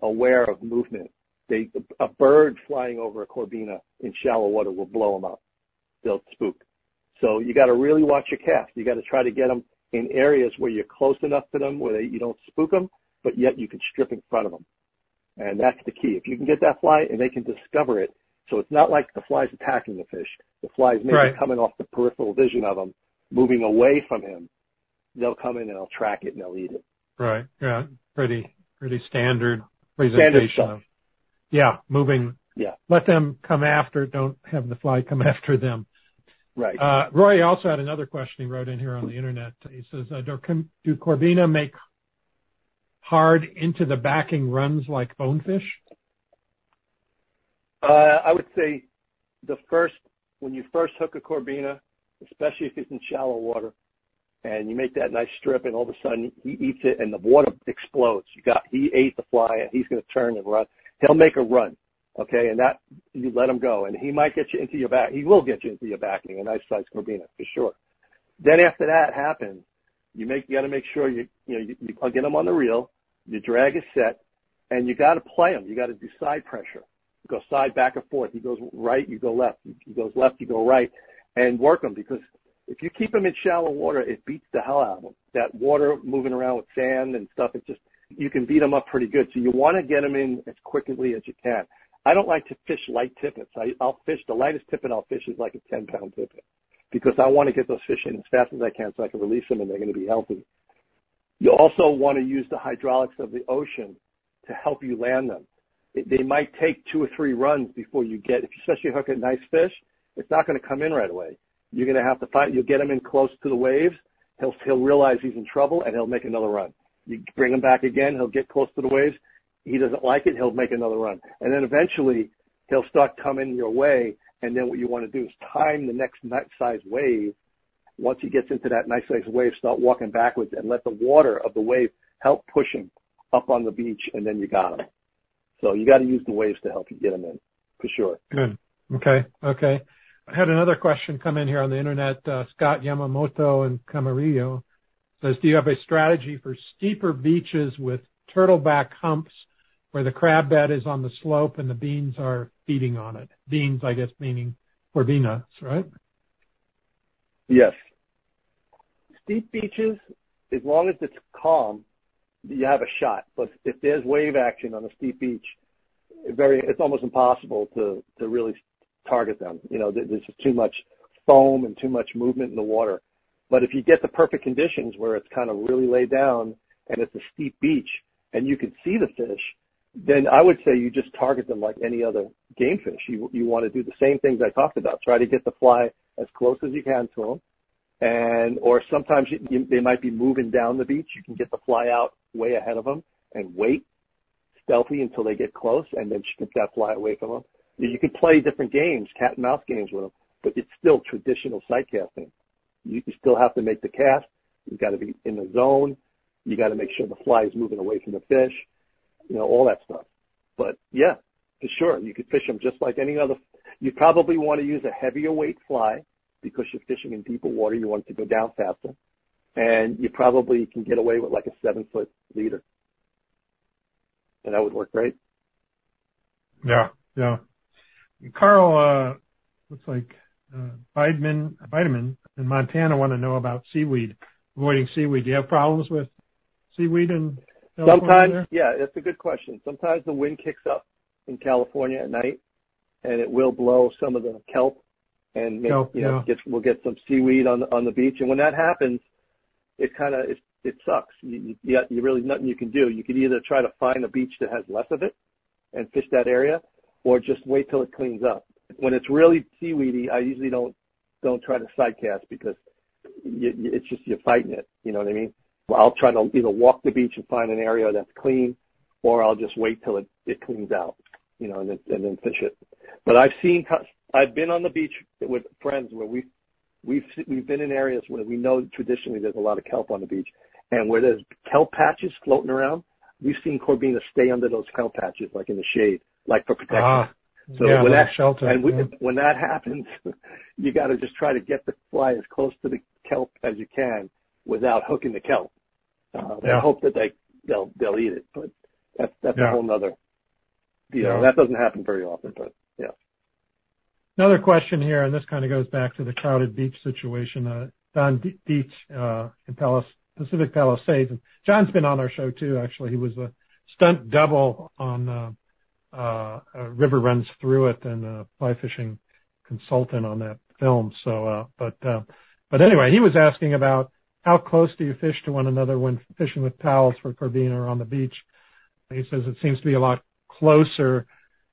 aware of movement. They, a bird flying over a corbina in shallow water will blow them up. They'll spook. So you got to really watch your cast. You got to try to get them in areas where you're close enough to them where they, you don't spook them, but yet you can strip in front of them. And that's the key. If you can get that fly and they can discover it, so it's not like the fly's attacking the fish. The fly's maybe right. coming off the peripheral vision of them moving away from him, they'll come in and they'll track it and they'll eat it. Right. Yeah. Pretty, pretty standard presentation standard of, yeah, moving. Yeah. Let them come after, don't have the fly come after them. Right. Uh, Roy also had another question he wrote in here on the internet. He says, uh, do, do Corbina make hard into the backing runs like bonefish? Uh, I would say the first, when you first hook a Corbina, especially if it's in shallow water, and you make that nice strip, and all of a sudden he eats it, and the water explodes. You got he ate the fly, and he's going to turn and run. He'll make a run, okay, and that you let him go, and he might get you into your back. He will get you into your backing, a nice size corbina for sure. Then after that happens, you make you got to make sure you you know you, you get him on the reel, you drag his set, and you got to play him. You got to do side pressure. You go side back and forth. He goes right, you go left. He goes left, you go right and work them because if you keep them in shallow water, it beats the hell out of them. That water moving around with sand and stuff, it just, you can beat them up pretty good. So you want to get them in as quickly as you can. I don't like to fish light tippets. I, I'll fish, the lightest tippet I'll fish is like a 10 pound tippet because I want to get those fish in as fast as I can so I can release them and they're going to be healthy. You also want to use the hydraulics of the ocean to help you land them. It, they might take two or three runs before you get, if you especially hook a nice fish, it's not going to come in right away. You're going to have to find, you'll get him in close to the waves. He'll, he'll realize he's in trouble and he'll make another run. You bring him back again. He'll get close to the waves. He doesn't like it. He'll make another run. And then eventually he'll start coming your way. And then what you want to do is time the next size wave. Once he gets into that nice size wave, start walking backwards and let the water of the wave help push him up on the beach and then you got him. So you got to use the waves to help you get him in for sure. Good. Okay. Okay. I had another question come in here on the internet. Uh, Scott Yamamoto and Camarillo says, do you have a strategy for steeper beaches with turtleback humps where the crab bed is on the slope and the beans are feeding on it? Beans, I guess, meaning corbinas, right? Yes. Steep beaches, as long as it's calm, you have a shot. But if there's wave action on a steep beach, very, it's almost impossible to, to really target them. You know, there's just too much foam and too much movement in the water. But if you get the perfect conditions where it's kind of really laid down and it's a steep beach and you can see the fish, then I would say you just target them like any other game fish. You, you want to do the same things I talked about. Try to get the fly as close as you can to them. And, or sometimes you, you, they might be moving down the beach. You can get the fly out way ahead of them and wait stealthy until they get close and then strip that fly away from them. You can play different games, cat and mouse games with them, but it's still traditional sight casting. You, you still have to make the cast. You've got to be in the zone. You got to make sure the fly is moving away from the fish. You know, all that stuff. But yeah, for sure. You could fish them just like any other. You probably want to use a heavier weight fly because you're fishing in deeper water. You want it to go down faster. And you probably can get away with like a seven foot leader. And that would work great. Yeah, yeah. Carl, uh, looks like, uh, vitamin, vitamin in Montana want to know about seaweed, avoiding seaweed. Do you have problems with seaweed in California Sometimes, there? yeah, that's a good question. Sometimes the wind kicks up in California at night and it will blow some of the kelp and make, Kelp, you know, yeah. get, we'll get some seaweed on the, on the beach. And when that happens, it kind of, it, it sucks. You, you, you really nothing you can do. You could either try to find a beach that has less of it and fish that area or just wait till it cleans up. When it's really seaweedy, I usually don't, don't try to sidecast because you, you, it's just you're fighting it. You know what I mean? Well I'll try to either walk the beach and find an area that's clean, or I'll just wait till it, it cleans out, you know, and then, and then fish it. But I've seen, I've been on the beach with friends where we've, we've, we've been in areas where we know traditionally there's a lot of kelp on the beach, and where there's kelp patches floating around, we've seen Corbina stay under those kelp patches, like in the shade, like for protection. Ah, So yeah, when that shelter. and we, yeah. when that happens, you got to just try to get the fly as close to the kelp as you can without hooking the kelp. Uh, Yeah. And hope that they they'll they'll eat it, but that's that's Yeah. a whole nother deal. Yeah. That doesn't happen very often, but yeah. Another question here, and this kind of goes back to the crowded beach situation. Uh, Don D- Dietsch uh, in Palis- Pacific Palisades. And John's been on our show too. Actually, he was a stunt double on uh, uh, uh, River Runs Through It and a fly fishing consultant on that film. So, uh, but uh, but anyway, he was asking about how close do you fish to one another when fishing with towels for Corbina or on the beach. He says it seems to be a lot closer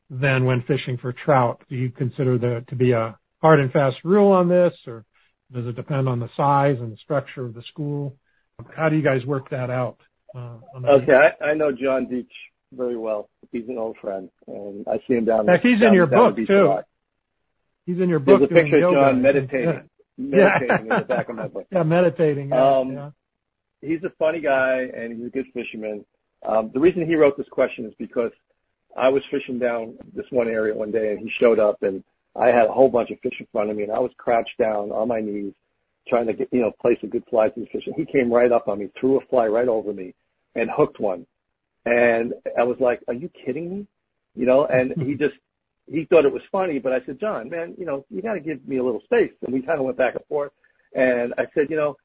than when fishing for trout. Do you consider there to be a hard and fast rule on this, or does it depend on the size and the structure of the school? How do you guys work that out? Uh, Okay, I, I know John Dietsch very well. He's an old friend, and I see him down. In fact, he's in your book, too. lot. He's in your book. There's a picture of. John meditating, Yeah. in the back of my book. Yeah, meditating. Yeah, Um, yeah. he's a funny guy and he's a good fisherman. Um, the reason he wrote this question is because I was fishing down this one area one day and he showed up and I had a whole bunch of fish in front of me and I was crouched down on my knees trying to get, you know, place a good fly to the fish. And he came right up on me, threw a fly right over me and hooked one. And I was like, are you kidding me? You know, and he just, he thought it was funny, but I said, John, man, you know, you got to give me a little space. And we kind of went back and forth. And I said, you know,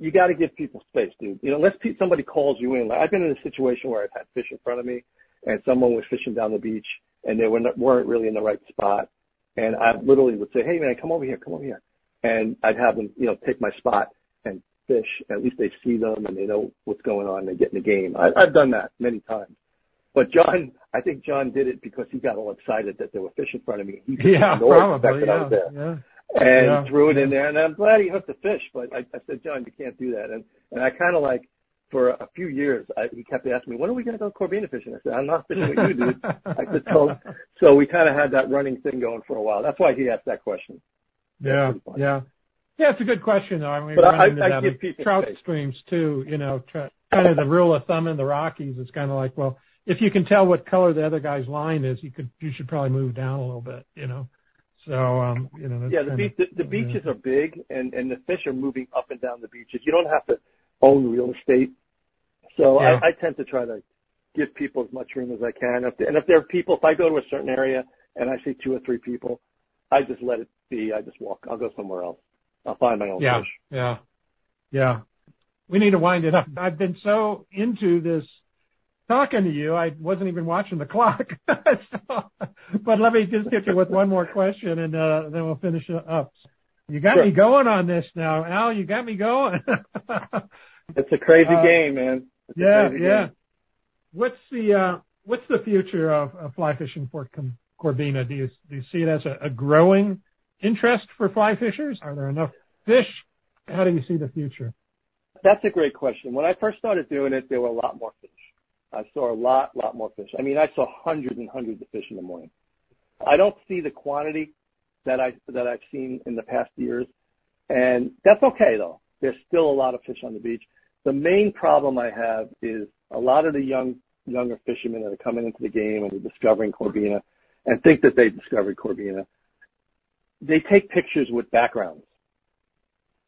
you got to give people space, dude. You know, unless pe- somebody calls you in. Like, I've been in a situation where I've had fish in front of me, and someone was fishing down the beach, and they were not, weren't really in the right spot, and I literally would say, "Hey, man, come over here, come over here," and I'd have them, you know, take my spot fish. At least they see them and they know what's going on. And they get in the game. I, I've done that many times. But John, I think John did it because he got all excited that there were fish in front of me. He just Yeah, ignored the fact probably. I Yeah, was there yeah. and Yeah. threw it in there. And I'm glad he hooked the fish, but I, I said, John, you can't do that. And and I kind of like for a few years, I, he kept asking me, when are we going to go Corbina fishing? I said, I'm not fishing with you, dude. I said, so, so we kind of had that running thing going for a while. That's why he asked that question. Yeah, yeah. Yeah, it's a good question though. I mean, we But run I- into I that give in people trout space. streams too. You know, try, kind of the rule of thumb in the Rockies is kind of like, well, if you can tell what color the other guy's line is, you could you should probably move down a little bit. You know, so um, you know, Yeah, the, beach, the, the beaches are big and, and the fish are moving up and down the beaches. You don't have to own real estate. So Yeah. I, I tend to try to give people as much room as I can. If, and if there are people, if I go to a certain area and I see two or three people, I just let it be. I just walk. I'll go somewhere else. I'll find my own Yeah, fish. yeah, yeah. We need to wind it up. I've been so into this talking to you, I wasn't even watching the clock. so, but let me just hit you with one more question, and uh, then we'll finish it up. You got Sure. me going on this now, Al. You got me going. It's a crazy Uh, game, man. It's yeah, yeah. game. What's the uh, what's the future of, of fly fishing for Com- Corbina? Do you do you see it as a, a growing interest for fly fishers? Are there enough fish? How do you see the future? That's a great question. When I first started doing it, there were a lot more fish. I saw a lot, lot more fish. I mean, I saw hundreds and hundreds of fish in the morning. I don't see the quantity that I that I've seen in the past years, and that's okay though. There's still a lot of fish on the beach. The main problem I have is a lot of the young younger fishermen that are coming into the game and they're discovering Corbina and think that they discovered Corbina, they take pictures with backgrounds.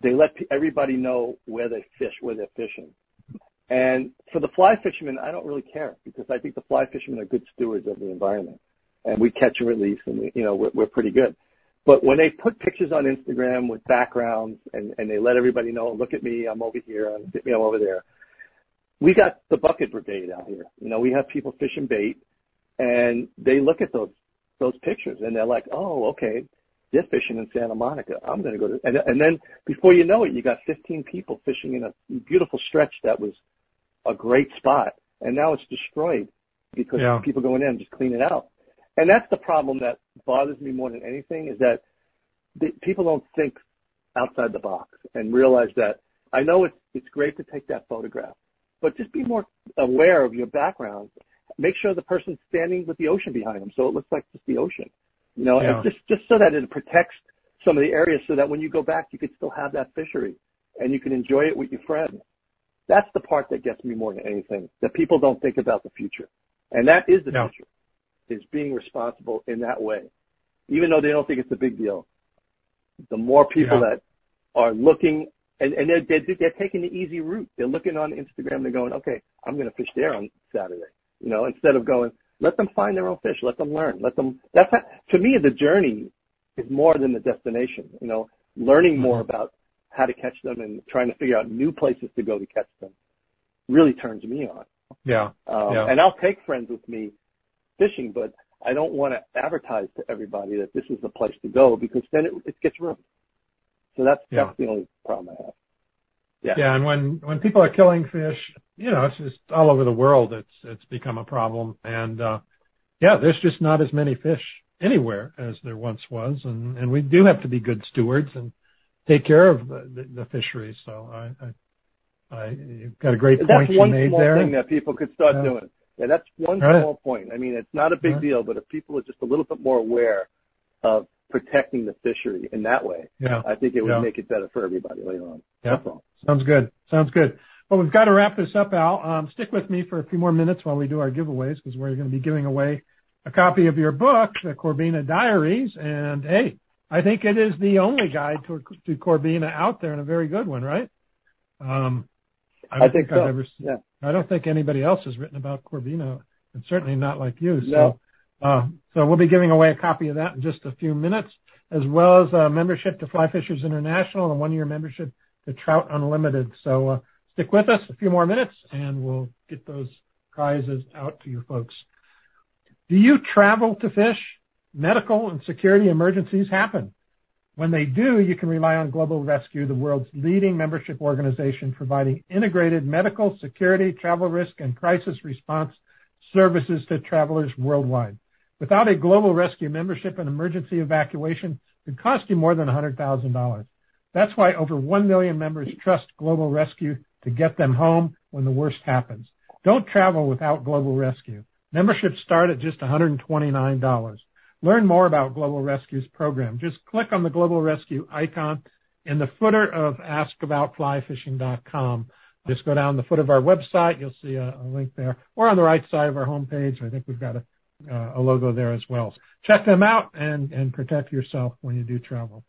They let everybody know where they fish, where they're fishing. And for the fly fishermen, I don't really care because I think the fly fishermen are good stewards of the environment, and we catch and release, and we, you know we're, we're pretty good. But when they put pictures on Instagram with backgrounds and, and they let everybody know, look at me, I'm over here, look me, I'm over there. We got the bucket brigade out here. You know, we have people fishing bait, and they look at those those pictures and they're like, oh, okay, they're fishing in Santa Monica. I'm going to go to, and, and then before you know it, you got 15 people fishing in a beautiful stretch that was a great spot, and now it's destroyed because yeah. people going in and just clean it out. And that's the problem that bothers me more than anything is that the, people don't think outside the box and realize that I know it's it's great to take that photograph, but just be more aware of your background. Make sure the person's standing with the ocean behind them, so it looks like just the ocean. You know, yeah. just just so that it protects some of the areas, so that when you go back, you could still have that fishery and you can enjoy it with your friends. That's the part that gets me more than anything. That people don't think about the future, and that is the future is being responsible in that way. Even though they don't think it's a big deal, the more people yeah. that are looking and, and they're, they're, they're taking the easy route. They're looking on Instagram. They're going, okay, I'm going to fish there on Saturday. You know, instead of going, let them find their own fish. Let them learn. Let them. That's how, to me the journey is more than the destination. You know, learning more mm-hmm. about how to catch them and trying to figure out new places to go to catch them really turns me on. Yeah. Um, yeah. And I'll take friends with me fishing, but I don't want to advertise to everybody that this is the place to go because then it, it gets ruined. So that's yeah. that's the only problem I have. Yeah. Yeah, and when when people are killing fish, you know, it's just all over the world. It's it's become a problem, and uh, yeah, there's just not as many fish anywhere as there once was, and and we do have to be good stewards and take care of the, the, the fisheries. So I, I, I you've got a great point you made there. That's one small thing that people could start yeah. doing. Yeah, that's one right. small point. I mean, it's not a big right. deal, but if people are just a little bit more aware of protecting the fishery in that way, yeah. I think it would yeah. make it better for everybody later on. Yeah. Sounds good. Sounds good. Well, we've got to wrap this up, Al. Um, stick with me for a few more minutes while we do our giveaways because we're going to be giving away a copy of your book, The Corbina Diaries. And hey, I think it is the only guide to, to Corbina out there and a very good one, right? Um, I, I think, think so. I've ever, yeah. I don't think anybody else has written about Corbina, and certainly not like you. So, no. Uh, so we'll be giving away a copy of that in just a few minutes, as well as a membership to Fly Fishers International and one-year membership to Trout Unlimited. So uh, stick with us a few more minutes, and we'll get those prizes out to you folks. Do you travel to fish? Medical and security emergencies happen. When they do, you can rely on Global Rescue, the world's leading membership organization providing integrated medical, security, travel risk, and crisis response services to travelers worldwide. Without a Global Rescue membership, an emergency evacuation could cost you more than $100,000. That's why over 1 million members trust Global Rescue to get them home when the worst happens. Don't travel without Global Rescue. Memberships start at just $129. Learn more about Global Rescue's program. Just click on the Global Rescue icon in the footer of askaboutflyfishing.com. Just go down the foot of our website. You'll see a, a link there. Or on the right side of our homepage, I think we've got a, a logo there as well. Check them out and, and protect yourself when you do travel.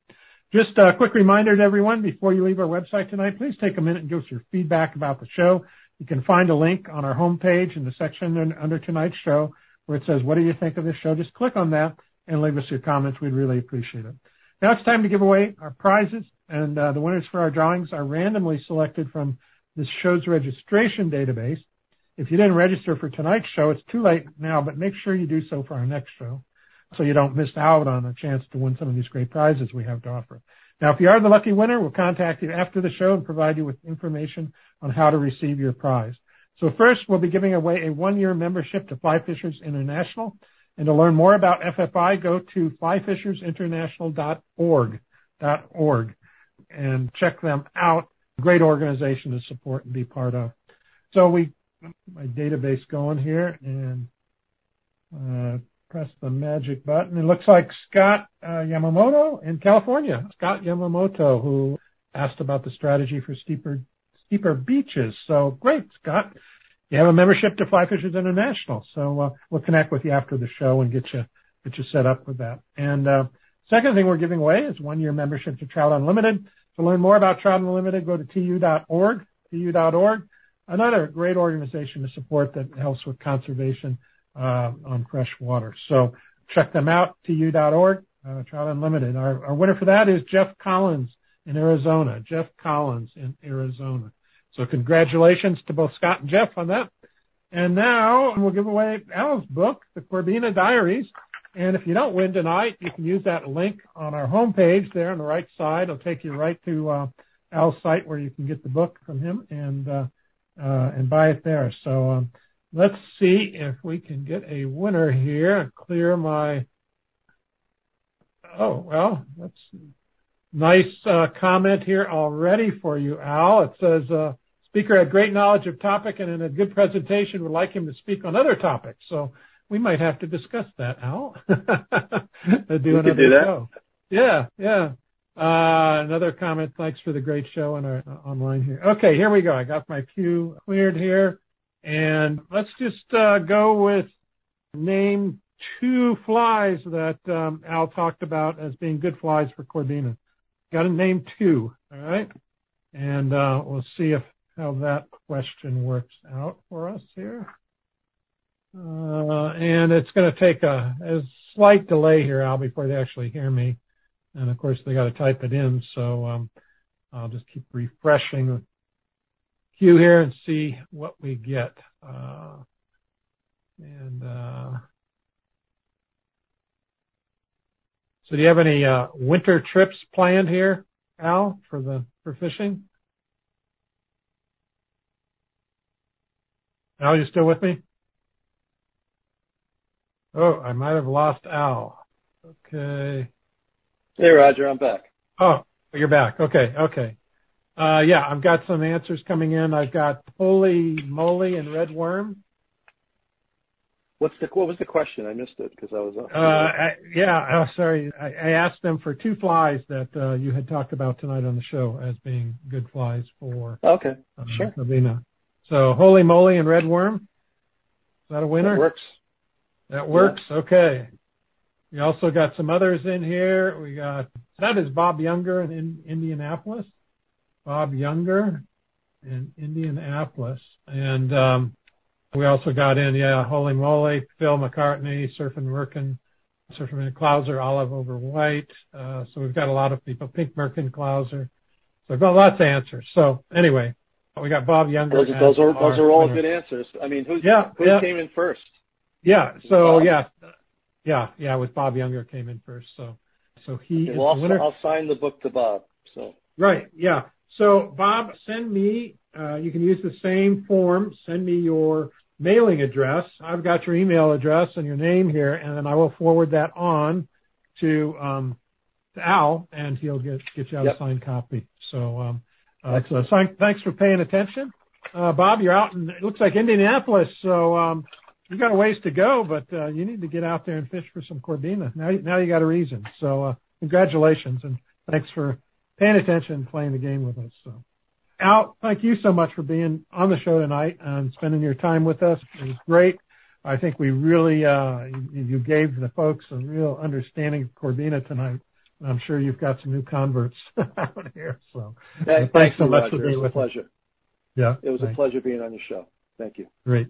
Just a quick reminder to everyone before you leave our website tonight, please take a minute and give us your feedback about the show. You can find a link on our homepage in the section under tonight's show where it says, what do you think of this show? Just click on that and leave us your comments. We'd really appreciate it. Now it's time to give away our prizes and uh, the winners for our drawings are randomly selected from this show's registration database. If you didn't register for tonight's show, it's too late now, but make sure you do so for our next show so you don't miss out on a chance to win some of these great prizes we have to offer. Now, if you are the lucky winner, we'll contact you after the show and provide you with information on how to receive your prize. So first, we'll be giving away a one-year membership to Fly Fishers International. And to learn more about FFI, go to flyfishersinternational.org, .org, and check them out. Great organization to support and be part of. So we, my database going here and, uh, press the magic button. It looks like Scott uh, Yamamoto in California. Scott Yamamoto, who asked about the strategy for steeper steeper beaches. So great, Scott. you have a membership to Fly Fishers International. So uh, we'll connect with you after the show and get you get you set up with that. And uh, second thing we're giving away is one year membership to Trout Unlimited. To learn more about Trout Unlimited, go to tu.org, tu.org. Another great organization to support that helps with conservation uh, on fresh water. So check them out, tu.org, uh, Trout Unlimited. Our, our winner for that is Jeff Collins in Arizona. Jeff Collins in Arizona. So congratulations to both Scott and Jeff on that. And now we'll give away Al's book, The Corbina Diaries. And if you don't win tonight, you can use that link on our homepage there on the right side. It'll take you right to uh, Al's site where you can get the book from him and uh, and buy it there. So um, let's see if we can get a winner here. Clear my. Oh well, that's nice uh, comment here already for you, Al. It says uh, speaker had great knowledge of topic and in a good presentation would like him to speak on other topics. So we might have to discuss that, Al. do we another do that. show. Yeah, yeah. Uh, another comment. Thanks for the great show on our uh, online here. Okay, here we go. I got my queue cleared here, and let's just uh, go with name two flies that um, Al talked about as being good flies for Corbina. Got to name two, all right? And uh, we'll see if how that question works out for us here. Uh, and it's going to take a, a slight delay here, Al, before they actually hear me. And of course, they got to type it in. So um, I'll just keep refreshing the queue here and see what we get. Uh, and uh, so, do you have any uh, winter trips planned here, Al, for the for fishing? Al, you still with me? Oh, I might have lost Al. Okay. Hey, Roger, I'm back. Oh, you're back. Okay, okay. Uh, yeah, I've got some answers coming in. I've got Holy Moly and Red Worm. What's the what was the question? I missed it because I was. Uh, I, yeah, oh, sorry. I, I asked them for two flies that uh, you had talked about tonight on the show as being good flies for. Okay, uh, sure. Sabina. So Holy Moly and Red Worm. Is that a winner? That works. That works. Yeah. Okay. We also got some others in here. We got that is Bob Younger in, in Indianapolis. Bob Younger in Indianapolis, and um, we also got in yeah, Holy Moly, Phil McCartney, Surfing Merkin, Surfing Clouser, Olive over White. Uh, so we've got a lot of people. Pink Merkin, Clouser. So we've got lots of answers. So anyway, we got Bob Younger. Those, those are those are all winner. good answers. I mean, who yeah, who yeah. came in first? Yeah. So yeah, yeah, yeah. With Bob Younger came in first. So so he okay, well, I'll, I'll sign the book to Bob. So right. Yeah. So Bob, send me. Uh, you can use the same form. Send me your mailing address. I've got your email address and your name here, and then I will forward that on to um, to Al, and he'll get get you out yep. a signed copy. So, um, uh, so thanks for paying attention, uh, Bob. You're out in it looks like Indianapolis, so um, you got a ways to go, but uh, you need to get out there and fish for some Corbina. Now, now you got a reason. So, uh, congratulations and thanks for paying attention and playing the game with us. So, Al, thank you so much for being on the show tonight and spending your time with us. It was great. I think we really, uh, you, gave the folks a real understanding of Corbina tonight. And I'm sure you've got some new converts out here. So, hey, thanks so much Roger. for being with us. pleasure. Yeah. It was thanks. a pleasure being on your show. Thank you. Great.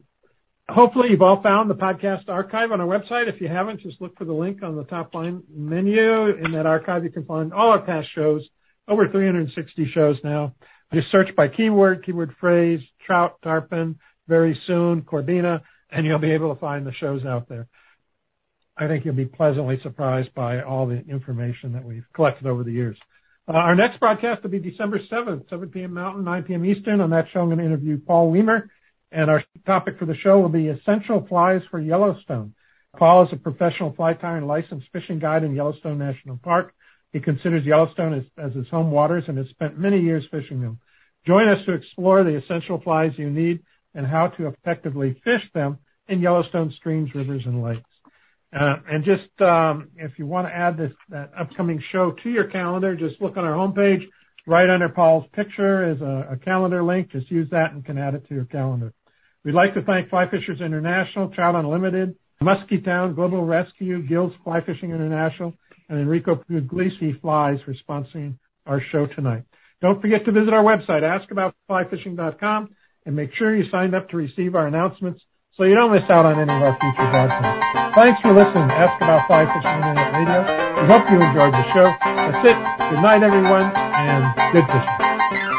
Hopefully you've all found the podcast archive on our website. If you haven't, just look for the link on the top line menu. In that archive, you can find all our past shows, over 360 shows now. Just search by keyword, keyword phrase, trout, tarpon, very soon, Corbina, and you'll be able to find the shows out there. I think you'll be pleasantly surprised by all the information that we've collected over the years. Uh, our next broadcast will be December 7th, 7 p.m. Mountain, 9 p.m. Eastern. On that show, I'm going to interview Paul Weamer. And our topic for the show will be essential flies for Yellowstone. Paul is a professional fly tying licensed fishing guide in Yellowstone National Park. He considers Yellowstone as, as his home waters and has spent many years fishing them. Join us to explore the essential flies you need and how to effectively fish them in Yellowstone streams, rivers, and lakes. Uh, and just um, if you want to add this that upcoming show to your calendar, just look on our homepage. Right under Paul's picture is a, a calendar link. Just use that and can add it to your calendar. We'd like to thank Fly Fishers International, Trout Unlimited, Muskie Town, Global Rescue, Gills Fly Fishing International, and Enrico Puglisi Flies for sponsoring our show tonight. Don't forget to visit our website, askaboutflyfishing.com, and make sure you sign up to receive our announcements so you don't miss out on any of our future broadcasts. Thanks for listening to Ask About Fly Fishing Internet Radio. We hope you enjoyed the show. That's it. Good night, everyone, and good fishing.